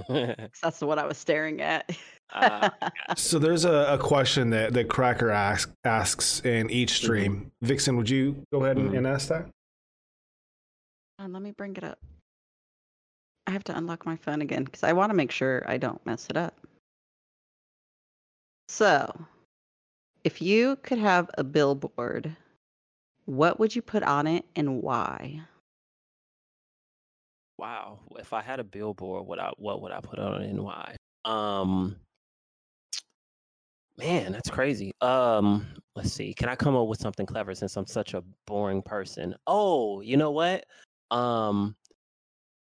that's the one I was staring at. Ah, So there's a, a question that, that Cracker ask, asks in each stream. Vixen, would you go ahead and, Mhm. and ask that? Um, let me bring it up. I have to unlock my phone again because I want to make sure I don't mess it up. So, if you could have a billboard, what would you put on it and why? Wow. If I had a billboard, what I what would I put on it and why? Um man, that's crazy. Um, let's see. Can I come up with something clever since I'm such a boring person? Oh, you know what? Um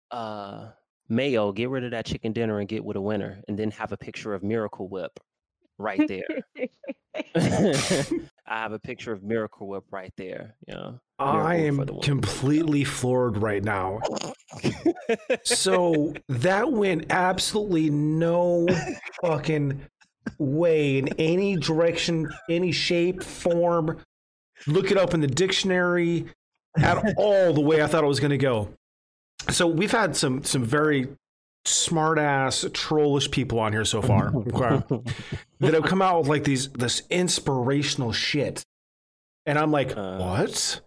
uh Mayo, get rid of that chicken dinner and get with a winner, and then have a picture of Miracle Whip right there. I have a picture of Miracle Whip right there. Yeah. I Miracle for am completely floored right now. So that went absolutely no fucking way in any direction, any shape, form. Look it up in the dictionary at all the way I thought it was going to go. So we've had some some very smart ass trollish people on here so far okay, that have come out with like these this inspirational shit. And I'm like, Uh. what?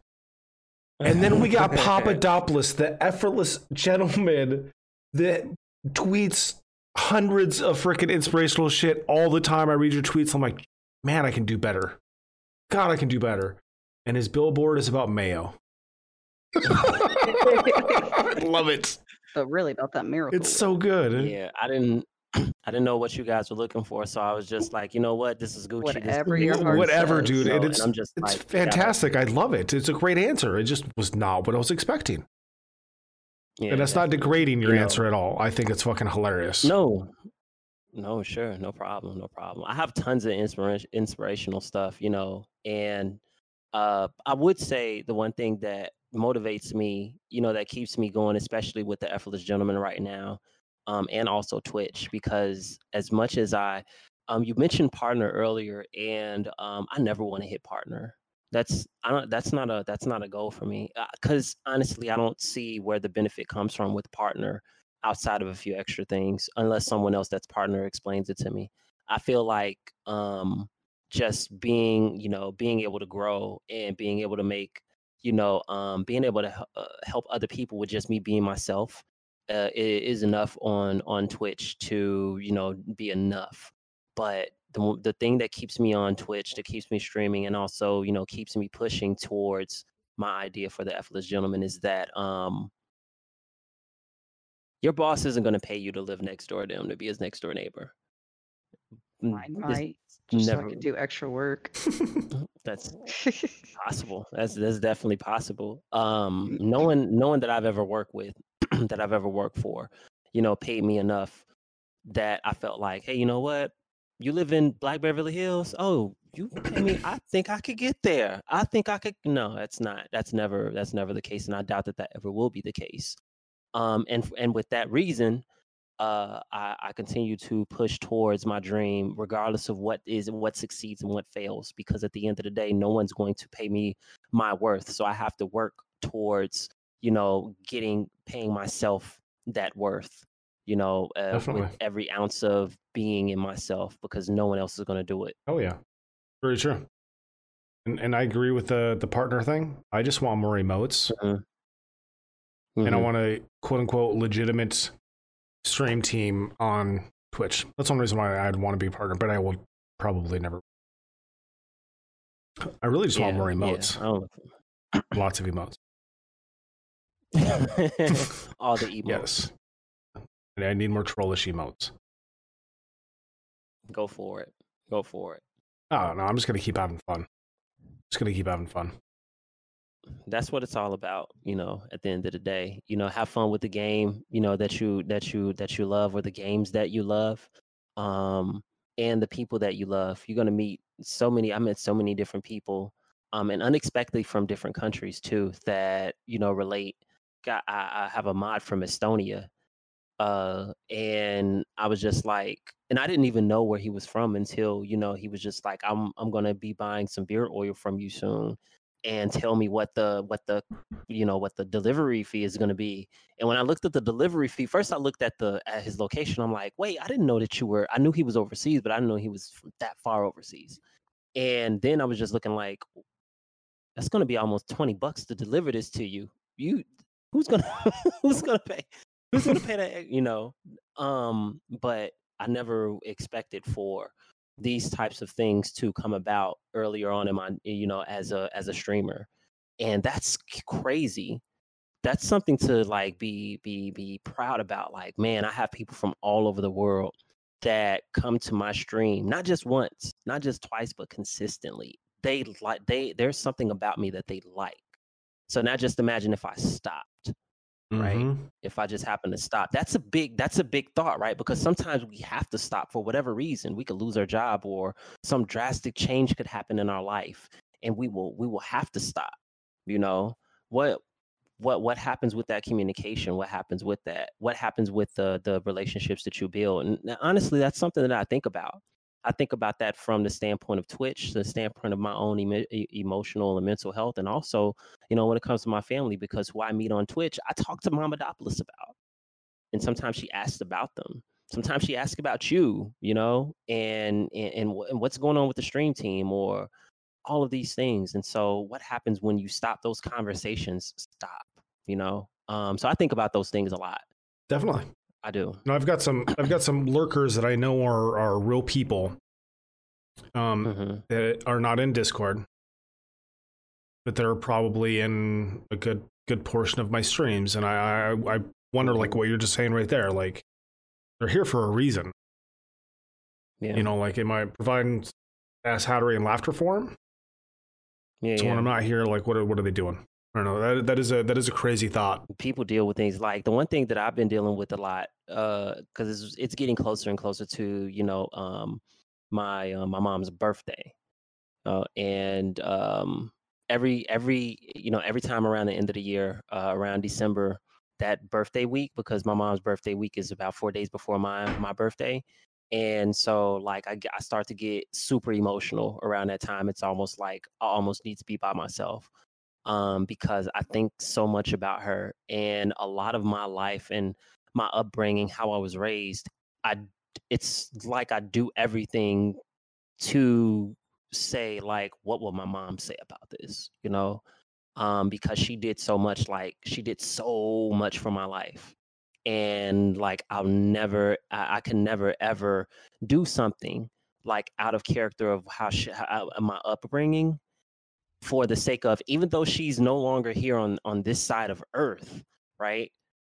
And then we got Papa Dopolis, the effortless gentleman that tweets hundreds of freaking inspirational shit all the time. I read your tweets. I'm like, man, I can do better. God, I can do better. And his billboard is about mayo. Love it. But really about that miracle. It's so good. Yeah, I didn't. I didn't know what you guys were looking for, so I was just like, you know what, this is Gucci. this Whatever your heart Whatever, says. dude. So, and and it's I'm just it's like, fantastic. I love it. It's a great answer. It just was not what I was expecting. Yeah, and that's not degrading your You know- answer at all. I think it's fucking hilarious. No, no, sure, no problem, no problem. I have tons of inspiration, inspirational stuff, you know, and uh, I would say the one thing that motivates me, you know, that keeps me going, especially with the effortless gentleman right now, um, and also Twitch, because as much as I, um, you mentioned partner earlier, and um, I never want to hit partner. That's I don't. That's not a that's not a goal for me. Because honestly, I don't see where the benefit comes from with partner outside of a few extra things unless someone else that's partner explains it to me i feel like um just being you know being able to grow and being able to make you know um being able to uh, help other people with just me being myself uh, is enough on on twitch to you know be enough but the, the thing that keeps me on twitch that keeps me streaming and also you know keeps me pushing towards my idea for the effortless gentleman is that um your boss isn't going to pay you to live next door to him to be his next door neighbor. Mm, I might just so I never could do extra work. that's possible. That's that's definitely possible. Um, no one, no one that I've ever worked with, that I've ever worked for, you know, paid me enough that I felt like, hey, you know what? You live in Black Beverly Hills. Oh, you pay me. I think I could get there. I think I could. No, that's not. That's never. That's never the case, and I doubt that that ever will be the case. Um, and and with that reason, uh, I, I continue to push towards my dream, regardless of what is and what succeeds and what fails. Because at the end of the day, no one's going to pay me my worth, so I have to work towards, you know, getting paying myself that worth. You know, uh, Definitely. with every ounce of being in myself, because no one else is going to do it. Oh yeah, very true. And and I agree with the the partner thing. I just want more emotes, and I Mhm. want a quote unquote legitimate stream team on Twitch. That's one reason why I'd want to be a partner, but I will probably never. I really just want more emotes. Don't- Lots of emotes. all the emotes. Yes. And I need more trollish emotes. Go for it. Go for it. Oh no, I'm just gonna keep having fun. Just gonna keep having fun. That's what it's all about you know at the end of the day you know have fun with the game you know that you that you that you love or the games that you love um and the people that you love. You're going to meet so many i met so many different people um and unexpectedly from different countries too that you know relate. Got i, I have a mod from estonia uh and i was just like and i didn't even know where he was from until you know he was just like i'm i'm going to be buying some beer oil from you soon and tell me what the what the you know what the delivery fee is going to be. And when i looked at the delivery fee first i looked at the at his location. I'm like wait i didn't know that you were i knew he was overseas but i didn't know he was that far overseas. And then i was just looking like that's going to be almost 20 bucks to deliver this to you. You who's going to who's going to pay who's going to pay that you know? Um but i never expected for these types of things to come about earlier on in my you know as a as a streamer and that's crazy. That's something to like be be be proud about like man i have people from all over the world that come to my stream not just once not just twice but consistently. They like they there's something about me that they like. So now just imagine if i stopped Right. Mhm. if I just happen to stop. That's a big that's a big thought, right? Because sometimes we have to stop for whatever reason. We could lose our job or some drastic change could happen in our life and we will we will have to stop. You know, what what what happens with that communication? What happens with that? What happens with the the relationships that you build? And honestly, that's something that I think about. I think about that from the standpoint of Twitch, the standpoint of my own emo- e- emotional and mental health, and also you know, when it comes to my family, because who I meet on Twitch, I talk to Mama Dopolis about. And sometimes she asks about them. Sometimes she asks about you, you know, and and, and, wh- and what's going on with the stream team or all of these things. And so what happens when you stop those conversations? Stop, you know? Um, so I think about those things a lot. Definitely. I do. No, I've got some I've got some lurkers that I know are are real people um hmm that are not in Discord. But they're probably in a good good portion of my streams and I I, I wonder like what you're just saying right there like they're here for a reason. Yeah. You know, like am I providing ass hattery and laughter for them? yeah, So yeah. when I'm not here like what are, what are they doing? I don't know. That that is a that is a crazy thought. people deal with things like the one thing that I've been dealing with a lot because it's it's getting closer and closer to you know um my uh, my mom's birthday uh, and um every every you know every time around the end of the year uh, around December that birthday week because my mom's birthday week is about four days before my my birthday and so like I, I start to get super emotional around that time it's almost like I almost need to be by myself um, because I think so much about her and a lot of my life and my upbringing, how I was raised. I it's like I do everything to say like, what will my mom say about this? You know, um, because she did so much. Like she did so much for my life, and like I'll never, I, I can never ever do something like out of character of how, she, how my upbringing for the sake of even though she's no longer here on on this side of earth right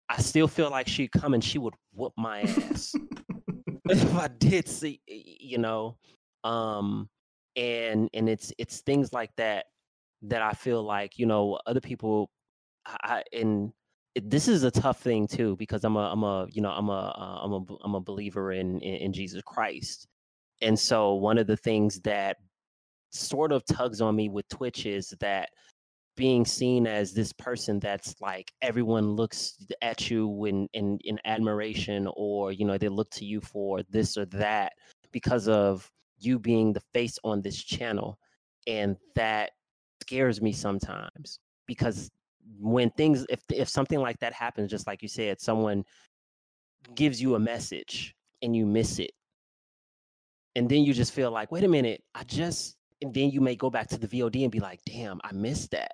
i still feel like she'd come and she would whoop my ass. If i did see you know um and and it's it's things like that that i feel like you know other people i and it, this is a tough thing too because i'm a i'm a you know i'm a uh, i'm a i'm a believer in, in in jesus christ. And so one of the things that sort of tugs on me with Twitch is that being seen as this person that's like everyone looks at you in, in in admiration or you know they look to you for this or that because of you being the face on this channel and that scares me sometimes because when things if if something like that happens just like you said someone gives you a message and you miss it. And then you just feel like wait a minute i just and then you may go back to the vod and be like damn i missed that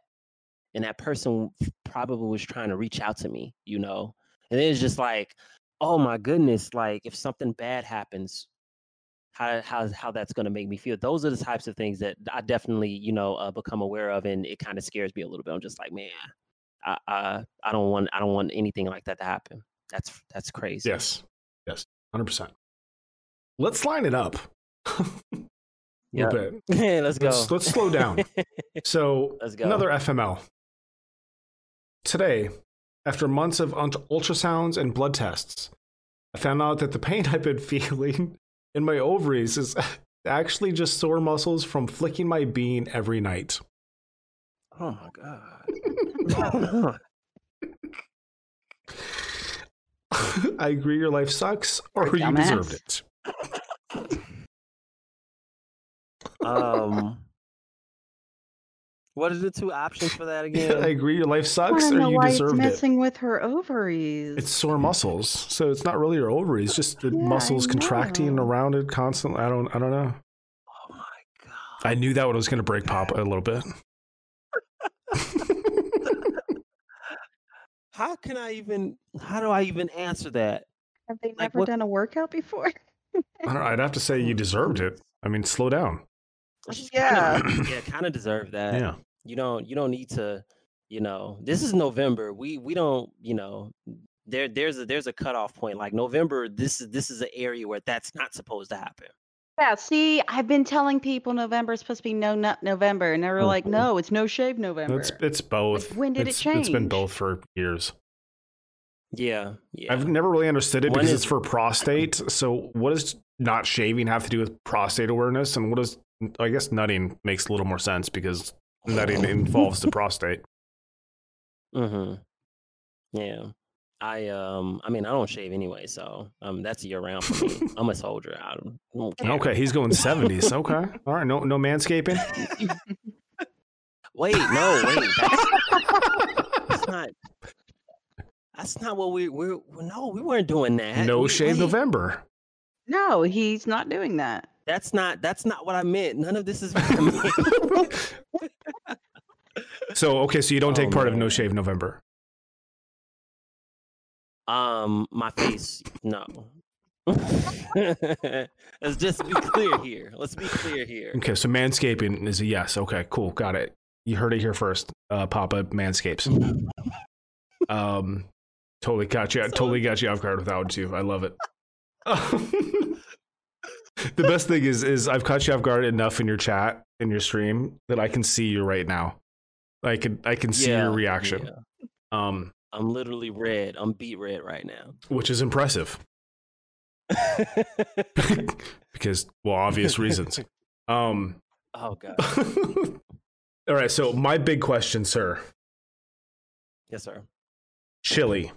and that person probably was trying to reach out to me you know and it's just like oh my goodness like if something bad happens how how how that's going to make me feel those are the types of things that i definitely you know uh, become aware of and it kind of scares me a little bit i'm just like man I, I i don't want i don't want anything like that to happen that's that's crazy Yes. Yes. 100%. Let's line it up. a Yeah. little bit. let's go Let's, let's slow down. So, Let's go. another FML. Today, after months of ult- ultrasounds and blood tests, I found out that the pain I've been feeling in my ovaries is actually just sore muscles from flicking my bean every night. oh my god I agree your life sucks or you deserved it. Um what are the two options for that again? I agree your life I sucks don't or you why it's deserved it. messing with her ovaries. It's sore muscles, so it's not really your ovaries, just the Yeah, I muscles contracting know. around it constantly. I don't, I don't know. oh my god I knew that one was going to break Pop a little bit. how can i even how do i even answer that Have they like, never what- done a workout before? I don't I'd have to say you deserved it. I mean, slow down. She's Yeah. kinda, yeah kind of deserve that Yeah. you don't you don't need to you know this is november we we don't you know there there's a there's a cutoff point like november this is this is an area where that's not supposed to happen Yeah, see, I've been telling people November is supposed to be no nut November, and they were like, Mhm. no, it's no shave November. It's it's both. when did it it's, It's been both for years. yeah yeah I've never really understood it When because is- it's for prostate. So what does not shaving have to do with prostate awareness? And what does I guess nutting makes a little more sense because nutting involves the prostate. mm-hmm yeah i um i mean i don't shave anyway so um that's year round for me i'm a soldier i don't, I don't care. Okay, he's going seventies. Okay, all right. No, no manscaping. wait no wait that's, that's not that's not what we we're no we weren't doing that No We- shave wait. November. no, he's not doing that. That's not that's not what I meant. None of this is what I meant. so okay, so you don't take Oh, part of. No Shave November. Um, my face, no. Let's just be clear here. Let's be clear here. Okay, so manscaping is a yes. Okay, cool, got it. You heard it here first. Uh, Papa manscapes. Um, totally got you. So- totally got you off guard without you. I love it. The best thing is, is I've caught you off guard enough in your chat in your stream that I can see you right now. I can I can see your reaction. yeah. Um, I'm literally red. I'm beat red right now. which is impressive because well, obvious reasons. Um, oh god. all right. So my big question, sir, Yes, sir. chili,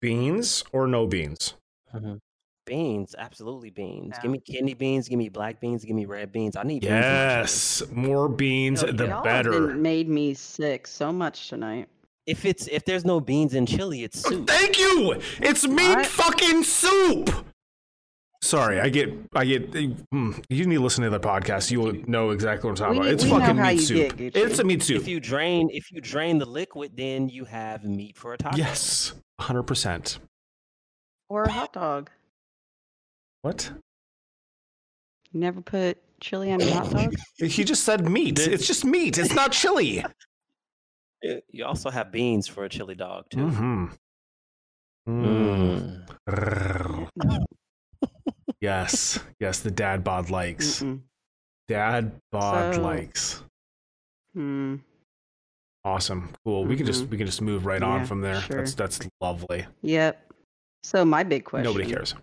beans or no beans? Mhm. Beans, absolutely beans. Yeah. Give me kidney beans. Give me black beans. Give me red beans. I need beans. in my chili. Yes, more beans, Hell the yeah. Y'all have better. been- made me sick so much tonight. If it's if there's no beans in chili, it's soup. Thank you. It's meat What? fucking soup. Sorry, I get, I get. mm, You need to listen to the podcast. You will know exactly what I'm talking We- about. It's fucking meat soup. get, it's a meat soup. If you drain if you drain the liquid, then you have meat for a taco. Yes, hundred percent. Or a hot dog. What? You never put chili on your hot dog? He just said meat. It's just meat. It's not chili. You also have beans for a chili dog too. Mm-hmm. Mm. Yes, yes. The dad bod likes. Mm-mm. Dad bod So- likes. Hmm. Awesome. Cool. We can just Mhm. we can just move right on from there. sure. That's that's lovely. Yep. So my big question. Nobody cares.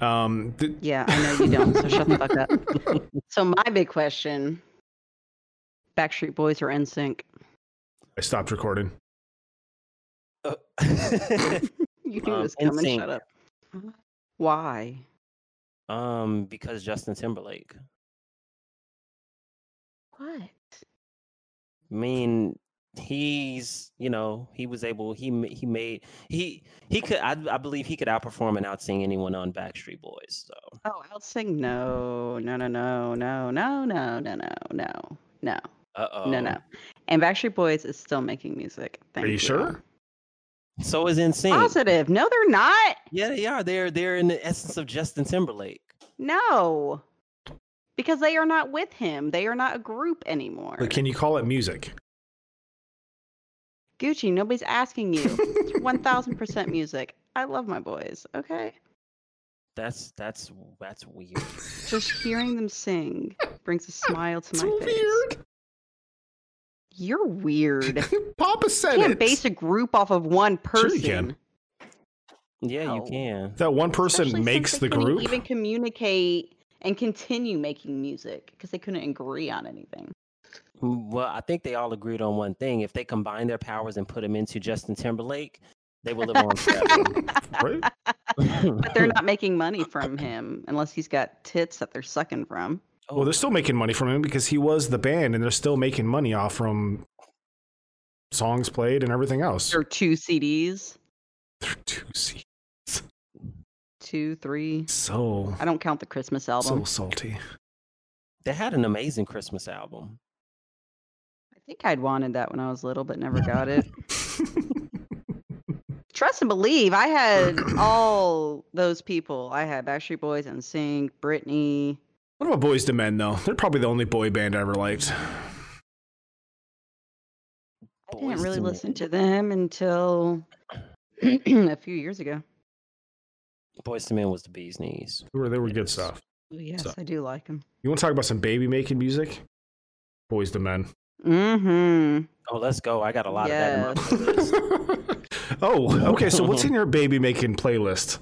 Um, th- Yeah, I know you don't. So shut the fuck up. So my big question: Backstreet Boys or NSYNC? I stopped recording. Uh, You knew Um, this coming. NSYNC. Shut up. Why? um, because Justin Timberlake. What? I mean, he's you know he was able he he made he he could I, I believe he could outperform and outsing anyone on Backstreet Boys. So Oh, I'll. No, no, no, no, no, no, no, no, no, no, no, uh oh no, no. And Backstreet Boys is still making music. Thank Are you sure? So is NSYNC. Positive. No, they're not. Yeah, they are. They're they're in the essence of Justin Timberlake. No. Because they are not with him. They are not a group anymore. But can you call it music? Gucci, nobody's asking you. It's 1000% music. I love my boys, okay? That's that's that's weird. Just hearing them sing brings a smile to It's my face. weird. You're weird. Papa You said can't it. base a group off of one person. Sure person. you can. Yeah, you No. can. that one person Especially makes since the they couldn't group. Even communicate and continue making music because they couldn't agree on anything. Well, I think they all agreed on one thing. If they combine their powers and put him into Justin Timberlake, they will live on forever. Right? But they're not making money from him unless he's got tits that they're sucking from. Well, they're still making money from him because he was the band, and they're still making money off from songs played and everything else. Or two CDs, Two CDs. two, three. So I don't count the Christmas album. so salty. They had an amazing Christmas album. I think I'd wanted that when I was little, but never got it. Trust and believe, I had all those people. I had Backstreet Boys NSYNC, Britney. what about Boyz II Men though? They're probably the only boy band I ever liked. I Boyz didn't really II listen Men. to them until a few years ago. Boyz II Men was the bee's knees. They were they were good stuff. Oh, yes, So- I do like them. You want to talk about some baby making music? Boyz II Men. Mm-hmm. Oh, let's go. I got a lot of that in my Yes. playlist. oh, okay. So what's in your baby making playlist?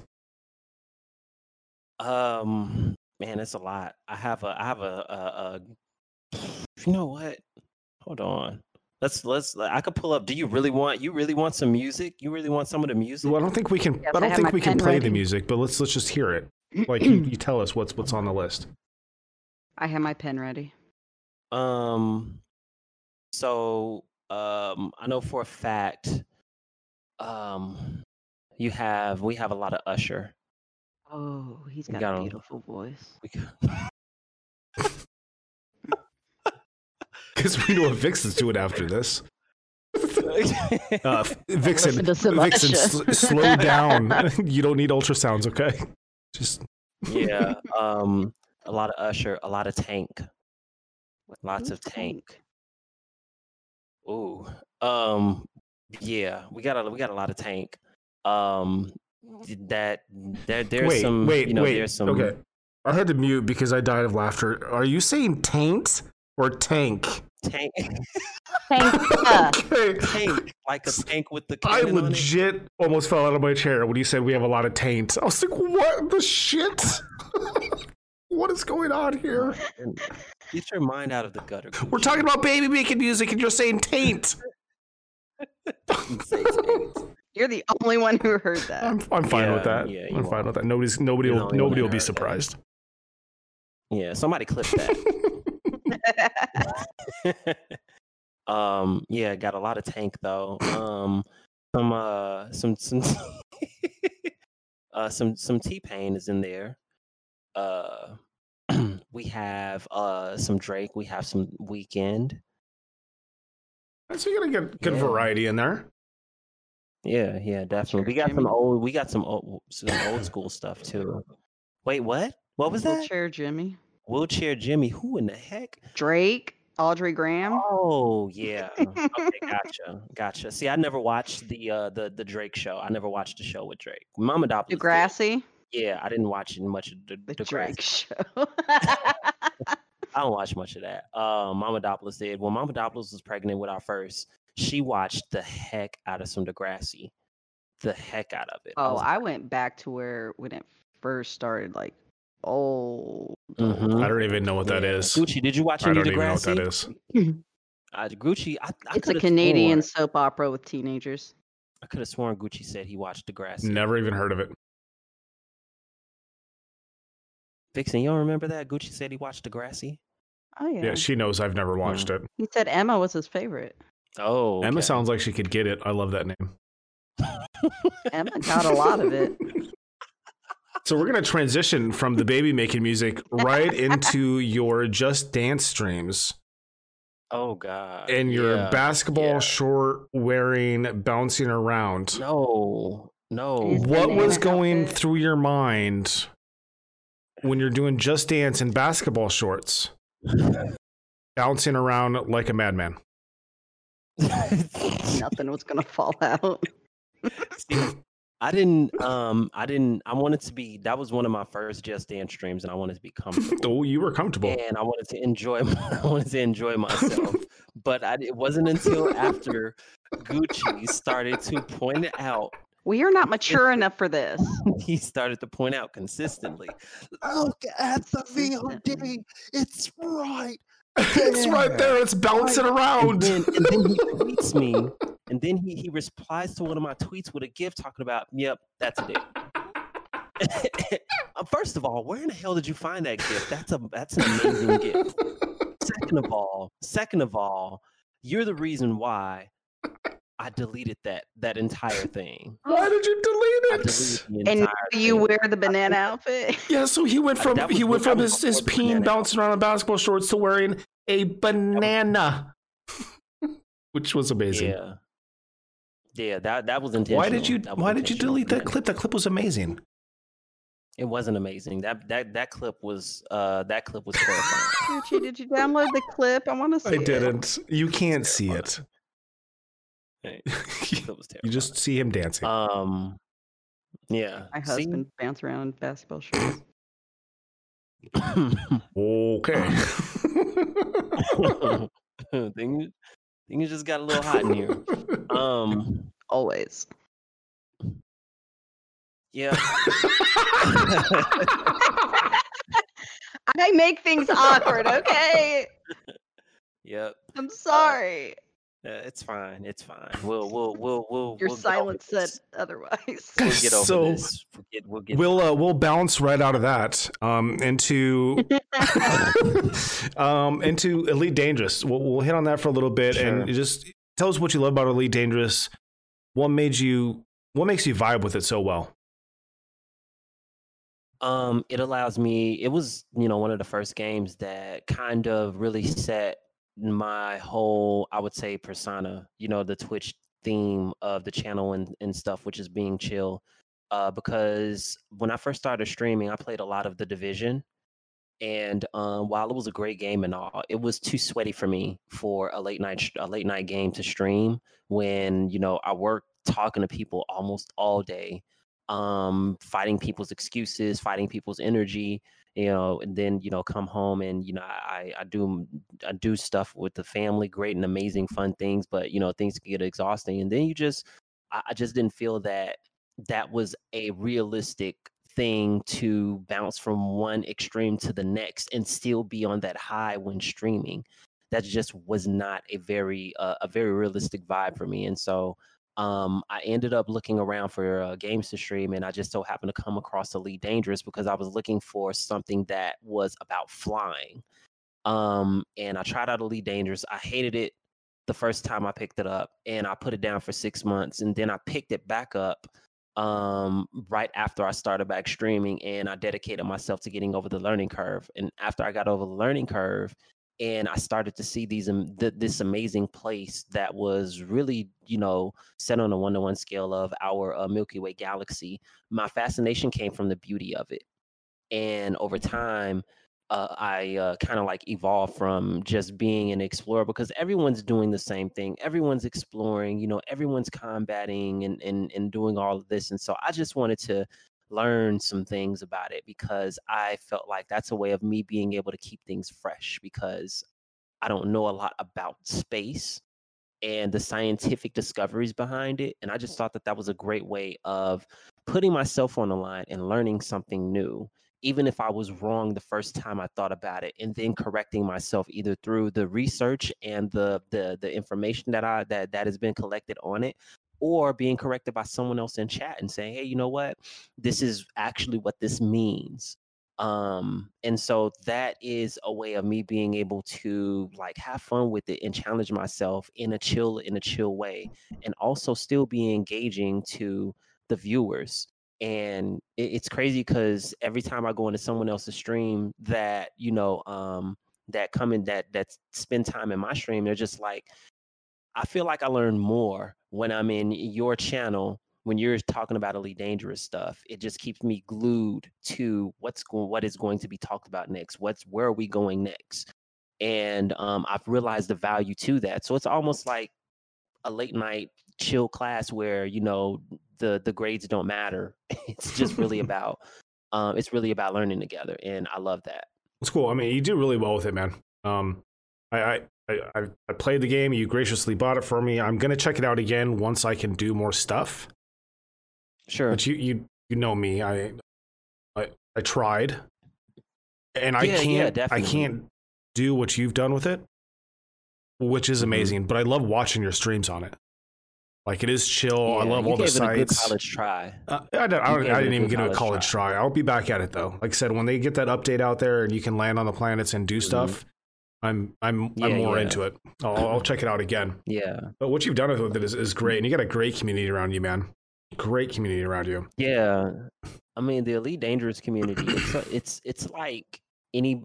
Um, man, it's a lot. I have a, I have a, a, a you know what? Hold on. Let's let's. I could pull up. Do you really want? You really want some music? You really want some of the music? Well, I don't think we can. Yes, I I don't have think we can pen play the music, but let's let's just hear it. Like you, you tell us what's what's on the list. I have my pen ready. Um, so um, I know for a fact, um, you have we have a lot of Usher. Oh, he's got got a him. beautiful voice. We got- Because we know what Vixen's doing after this. Uh, Vixen, Vixen, sl- slow down. you don't need ultrasounds, okay? Just yeah. Um, a lot of Usher, a lot of Tank. Lots Who's of Tank. Ooh. Um. Yeah, we got a we got a lot of Tank. Um. That there there's wait, some wait, you know wait. there's some Okay, I had to mute because I died of laughter. Are you saying taint or tank? tank Tank. okay. tank like a tank with the I cannon on it. legit almost fell out of my chair when you said we have a lot of taint. I was like, what the shit? what is going on here? Get your mind out of the gutter. We're talking about baby making music and you're saying taint. about say tank. You're the only one who heard that. I'm, I'm fine with that. yeah, I'm you fine with that. Nobody's nobody You're will nobody will be heard that. surprised. Yeah, somebody clip that. um, yeah, got a lot of tank though. Um, some uh, some some uh, some some T Pain is in there. Uh, we have uh some Drake. We have some Weeknd. So you're gonna get good Yeah. variety in there. Yeah, yeah, definitely. We Sure, got some old. We got some old, some old school stuff too. Wait, what? What was that? Wheelchair Jimmy. Wheelchair Jimmy. Who in the heck? Drake. Aubrey Graham. Oh yeah. Okay, gotcha, gotcha. See, I never watched the uh the the Drake show. I never watched the show with Drake. Mama Doppler. Degrassi. Yeah, I didn't watch much of the, The the Drake Degrassi. show. I don't watch much of that. Um, Mama Doppler did. When Mama Doppler was pregnant with our first, she watched the heck out of some Degrassi. The heck out of it. oh, was I went back to where when it first started, like old. Mhm. I don't even know what that Yeah. is. Gucci, did you watch I don't even know what Degrassi? that is. Uh, Gucci, I, I It's a Canadian Sworn, soap opera with teenagers. I could have sworn Gucci said he watched Degrassi. Never even heard of it. Vixen, you don't remember that? Gucci said he watched Degrassi. Oh yeah. Yeah, she knows I've never watched it. he said Emma was his favorite. Oh, Emma sounds like she could get it. I love that name. Emma got a lot of it. So we're gonna transition from the baby making music right into your Just Dance streams Oh God. and your yeah. basketball yeah. short wearing, bouncing around. No, no. His What was going outfit. through your mind when you're doing Just Dance in basketball shorts, bouncing around like a madman? Nothing was gonna fall out. See, I didn't. Um, I didn't. I wanted to be. That was one of my first Just Dance streams, and I wanted to be comfortable. Oh, you were comfortable. and I wanted to enjoy. I wanted to enjoy myself, but I, it wasn't until after Gucci started to point it out. We are not mature enough for this. He started to point out consistently. Look at the VOD. It's right. it's right there. It's bouncing And around. then, and then he tweets me, and then he, he replies to one of my tweets with a gift talking about, "Yep, that's a dick." Uh, First of all, where in the hell did you find that gift? That's a that's an amazing gift. Second of all, second of all, you're the reason why I deleted that that entire thing. Why did you delete deleted it? the And entire do you thing. wear the banana outfit? Yeah, so he went from that he went from his, his peen banana bouncing around in basketball shorts to wearing a banana, which was amazing. Yeah. Yeah, that that was intentional. Why did you Why did you delete that clip? That clip was amazing. It wasn't amazing. That that that clip was uh that clip was terrifying. Gucci, did you download the clip? I want to see. I it. didn't. You can't see it. Hey, you That was terrifying. just see him dancing. um yeah. My See? husband bounce around in basketball shorts. okay. things things just got a little hot in here. Um Always. yeah. I make things awkward. Okay. yep. I'm sorry. Uh, it's fine. It's fine. We'll we'll we'll we'll Your we'll get over silence said otherwise. We'll get over So, this. We'll get, we'll get we'll uh, we'll bounce right out of that um, into um, into Elite Dangerous. We'll, we'll hit on that for a little bit and just tell us what you love about Elite Dangerous. What made you? What makes you vibe with it so well? Um, it allows me. It was you know one of the first games that kind of really set my whole I would say persona. You know the Twitch theme of the channel and and stuff, which is being chill. Uh, because when I first started streaming, I played a lot of the Division, and um, while it was a great game and all, it was too sweaty for me for a late night a late night game to stream. When you know I work talking to people almost all day um, fighting people's excuses, fighting people's energy, you know, and then you know come home and you know I I do I do stuff with the family, great and amazing fun things, but you know things get exhausting, and then you just I, I just didn't feel that that was a realistic thing to bounce from one extreme to the next and still be on that high when streaming. That just was not a very uh, a very realistic vibe for me and so um, I ended up looking around for uh, games to stream, and I just so happened to come across Elite Dangerous because I was looking for something that was about flying. Um, and I tried out Elite Dangerous. I hated it the first time I picked it up, and I put it down for six months, and then I picked it back up um, right after I started back streaming, and I dedicated myself to getting over the learning curve. And after I got over the learning curve, and I started to see these um, th- this amazing place that was really you know set on a one to one scale of our uh, Milky Way galaxy. My fascination came from the beauty of it, and over time. Uh, I uh, kind of like evolved from just being an explorer because everyone's doing the same thing. Everyone's exploring, you know, everyone's combating and, and, and doing all of this. And so I just wanted to learn some things about it because I felt like that's a way of me being able to keep things fresh because I don't know a lot about space and the scientific discoveries behind it. And I just thought that that was a great way of putting myself on the line and learning something new, even if I was wrong the first time I thought about it, and then correcting myself either through the research and the the the information that I that that has been collected on it, or being corrected by someone else in chat and saying, hey, you know what? This is actually what this means. Um, and so that is a way of me being able to like have fun with it and challenge myself in a chill, in a chill way, and also still be engaging to the viewers. And it, it's crazy because every time I go into someone else's stream that, you know, um, that come in that that spend time in my stream, they're just like, I feel like I learn more when I'm in your channel when you're talking about elite dangerous stuff it just keeps me glued to what's going what is going to be talked about next what's where are we going next? And um, i've realized the value to that so it's almost like a late night chill class where you know the the grades don't matter. It's just really about um, it's really about learning together and i love that. It's cool i mean you do really well with it man. Um, I, I I, I, played the game. You graciously bought it for me. I'm gonna check it out again once I can do more stuff. Sure. But you you you know me. I I, I tried, and I yeah, can't yeah, I can't do what you've done with it, which is mm-hmm. amazing. Mm-hmm. But I love watching your streams on it. Like it is chill. Yeah, I love all the sites. college try. Uh, I, I, I, I didn't even get a college try. try. I'll be back at it though. Like I said, when they get that update out there and you can land on the planets and do mm-hmm. stuff, I'm I'm yeah, I'm more yeah. into it. I'll, I'll, check it out again. Yeah. But what you've done with it is, is great, and you got a great community around you, man. Great community around you. Yeah. I mean, the elite dangerous community. It's it's it's like any.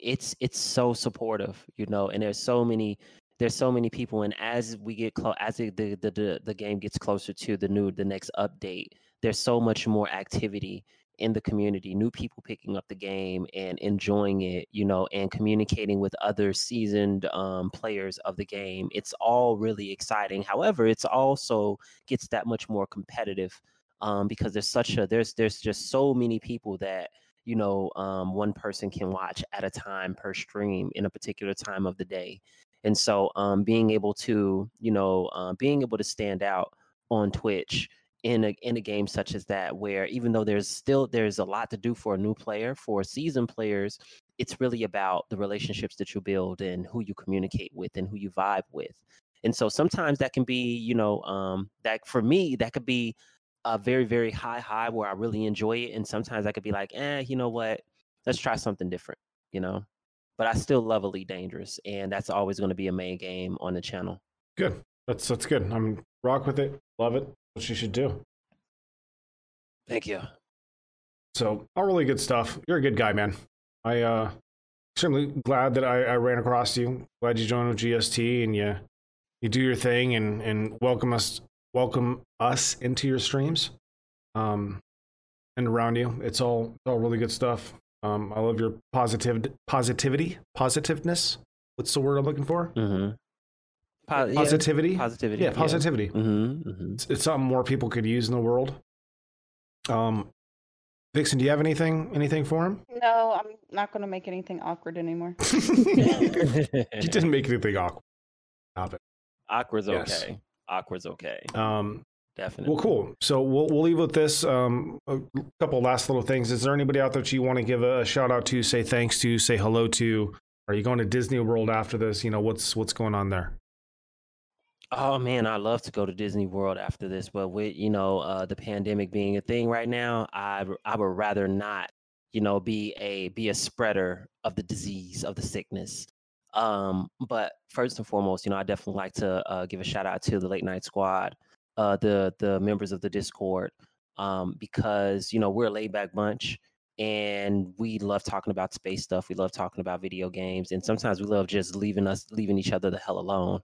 It's it's so supportive, you know, and there's so many there's so many people and as we get close as the, the the the game gets closer to the new the next update there's so much more activity in the community, new people picking up the game and enjoying it, you know, and communicating with other seasoned um, players of the game. It's all really exciting. However, it's also gets that much more competitive um, because there's such a there's there's just so many people that you know um, one person can watch at a time per stream in a particular time of the day. And so um, being able to, you know, uh, being able to stand out on Twitch in a in a game such as that where even though there's still there's a lot to do for a new player for seasoned players it's really about the relationships that you build and who you communicate with and who you vibe with. And so sometimes that can be you know um that for me that could be a very very high high where i really enjoy it and sometimes i could be like eh you know what? Let's try something different you know? But i still love elite dangerous and that's always going to be a main game on the channel. Good. That's that's good. I'm rock with it love it what you should do. Thank you. So all really good stuff. You're a good guy, man. I uh extremely glad that I, I ran across you. Glad you joined with GST and you you do your thing and and welcome us welcome us into your streams. Um and around you. It's all all really good stuff. Um I love your positive positivity, positiveness. What's the word I'm looking for? Mm-hmm. Po- yeah, Positivity. positivity. Yeah, positivity. Mm-hmm, mm-hmm. It's, it's something more people could use in the world. Um, Vixen, do you have anything anything for him? No, I'm not going to make anything awkward anymore. you didn't make anything awkward. Stop it. Awkward's Yes. okay. Awkward's okay. Um, Definitely. well, cool. So we'll we'll leave with this. Um, a couple last little things. Is there anybody out there that you want to give a shout out to, say thanks to, say hello to? Are you going to Disney World after this? You know what's what's going on there? Oh man, I love to go to Disney World after this, but with you know uh, the pandemic being a thing right now, I I would rather not, you know, be a be a spreader of the disease of the sickness. Um, but first and foremost, you know, I definitely like to uh, give a shout out to the late night squad, uh, the the members of the Discord, um, because you know we're a laid back bunch and we love talking about space stuff. We love talking about video games, and sometimes we love just leaving us leaving each other the hell alone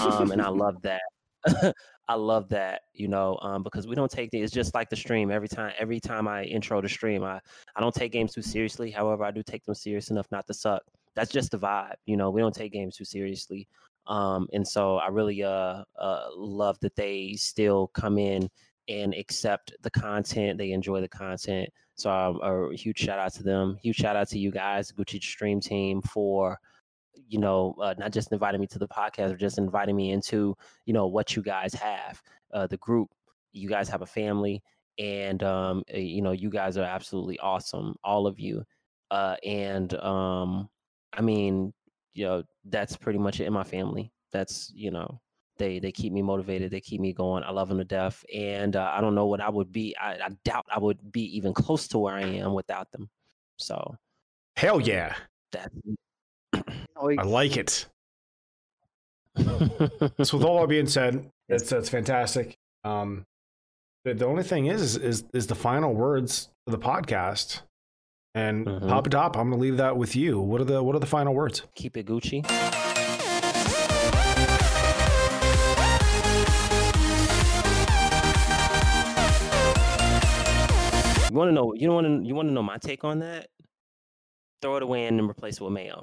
um, and I love that. I love that, you know, um, because we don't take the, it's just like the stream. Every time, every time I intro the stream, I I don't take games too seriously. However, I do take them serious enough not to suck. That's just the vibe, you know. We don't take games too seriously, um, and so I really uh, uh love that they still come in and accept the content. They enjoy the content. So um, a huge shout out to them. Huge shout out to you guys, Gucci Stream Team, for you know, uh, not just inviting me to the podcast, or just inviting me into, you know, what you guys have, uh, the group. You guys have a family, and um, uh, you know, you guys are absolutely awesome, all of you. Uh, and um, I mean, you know, that's pretty much it in my family. That's you know, they they keep me motivated, they keep me going. I love them to death, and uh, I don't know what I would be. I, I doubt I would be even close to where I am without them. So Hell yeah, that's. I like it. So with all that being said, that's that's fantastic. Um, the, the only thing is, is is the final words of the podcast. And Mhm. Papa Dop, I'm gonna leave that with you. What are the what are the final words? keep it Gucci. You want to know? You want to? You want to know my take on that? Throw it away and then replace it with mayo.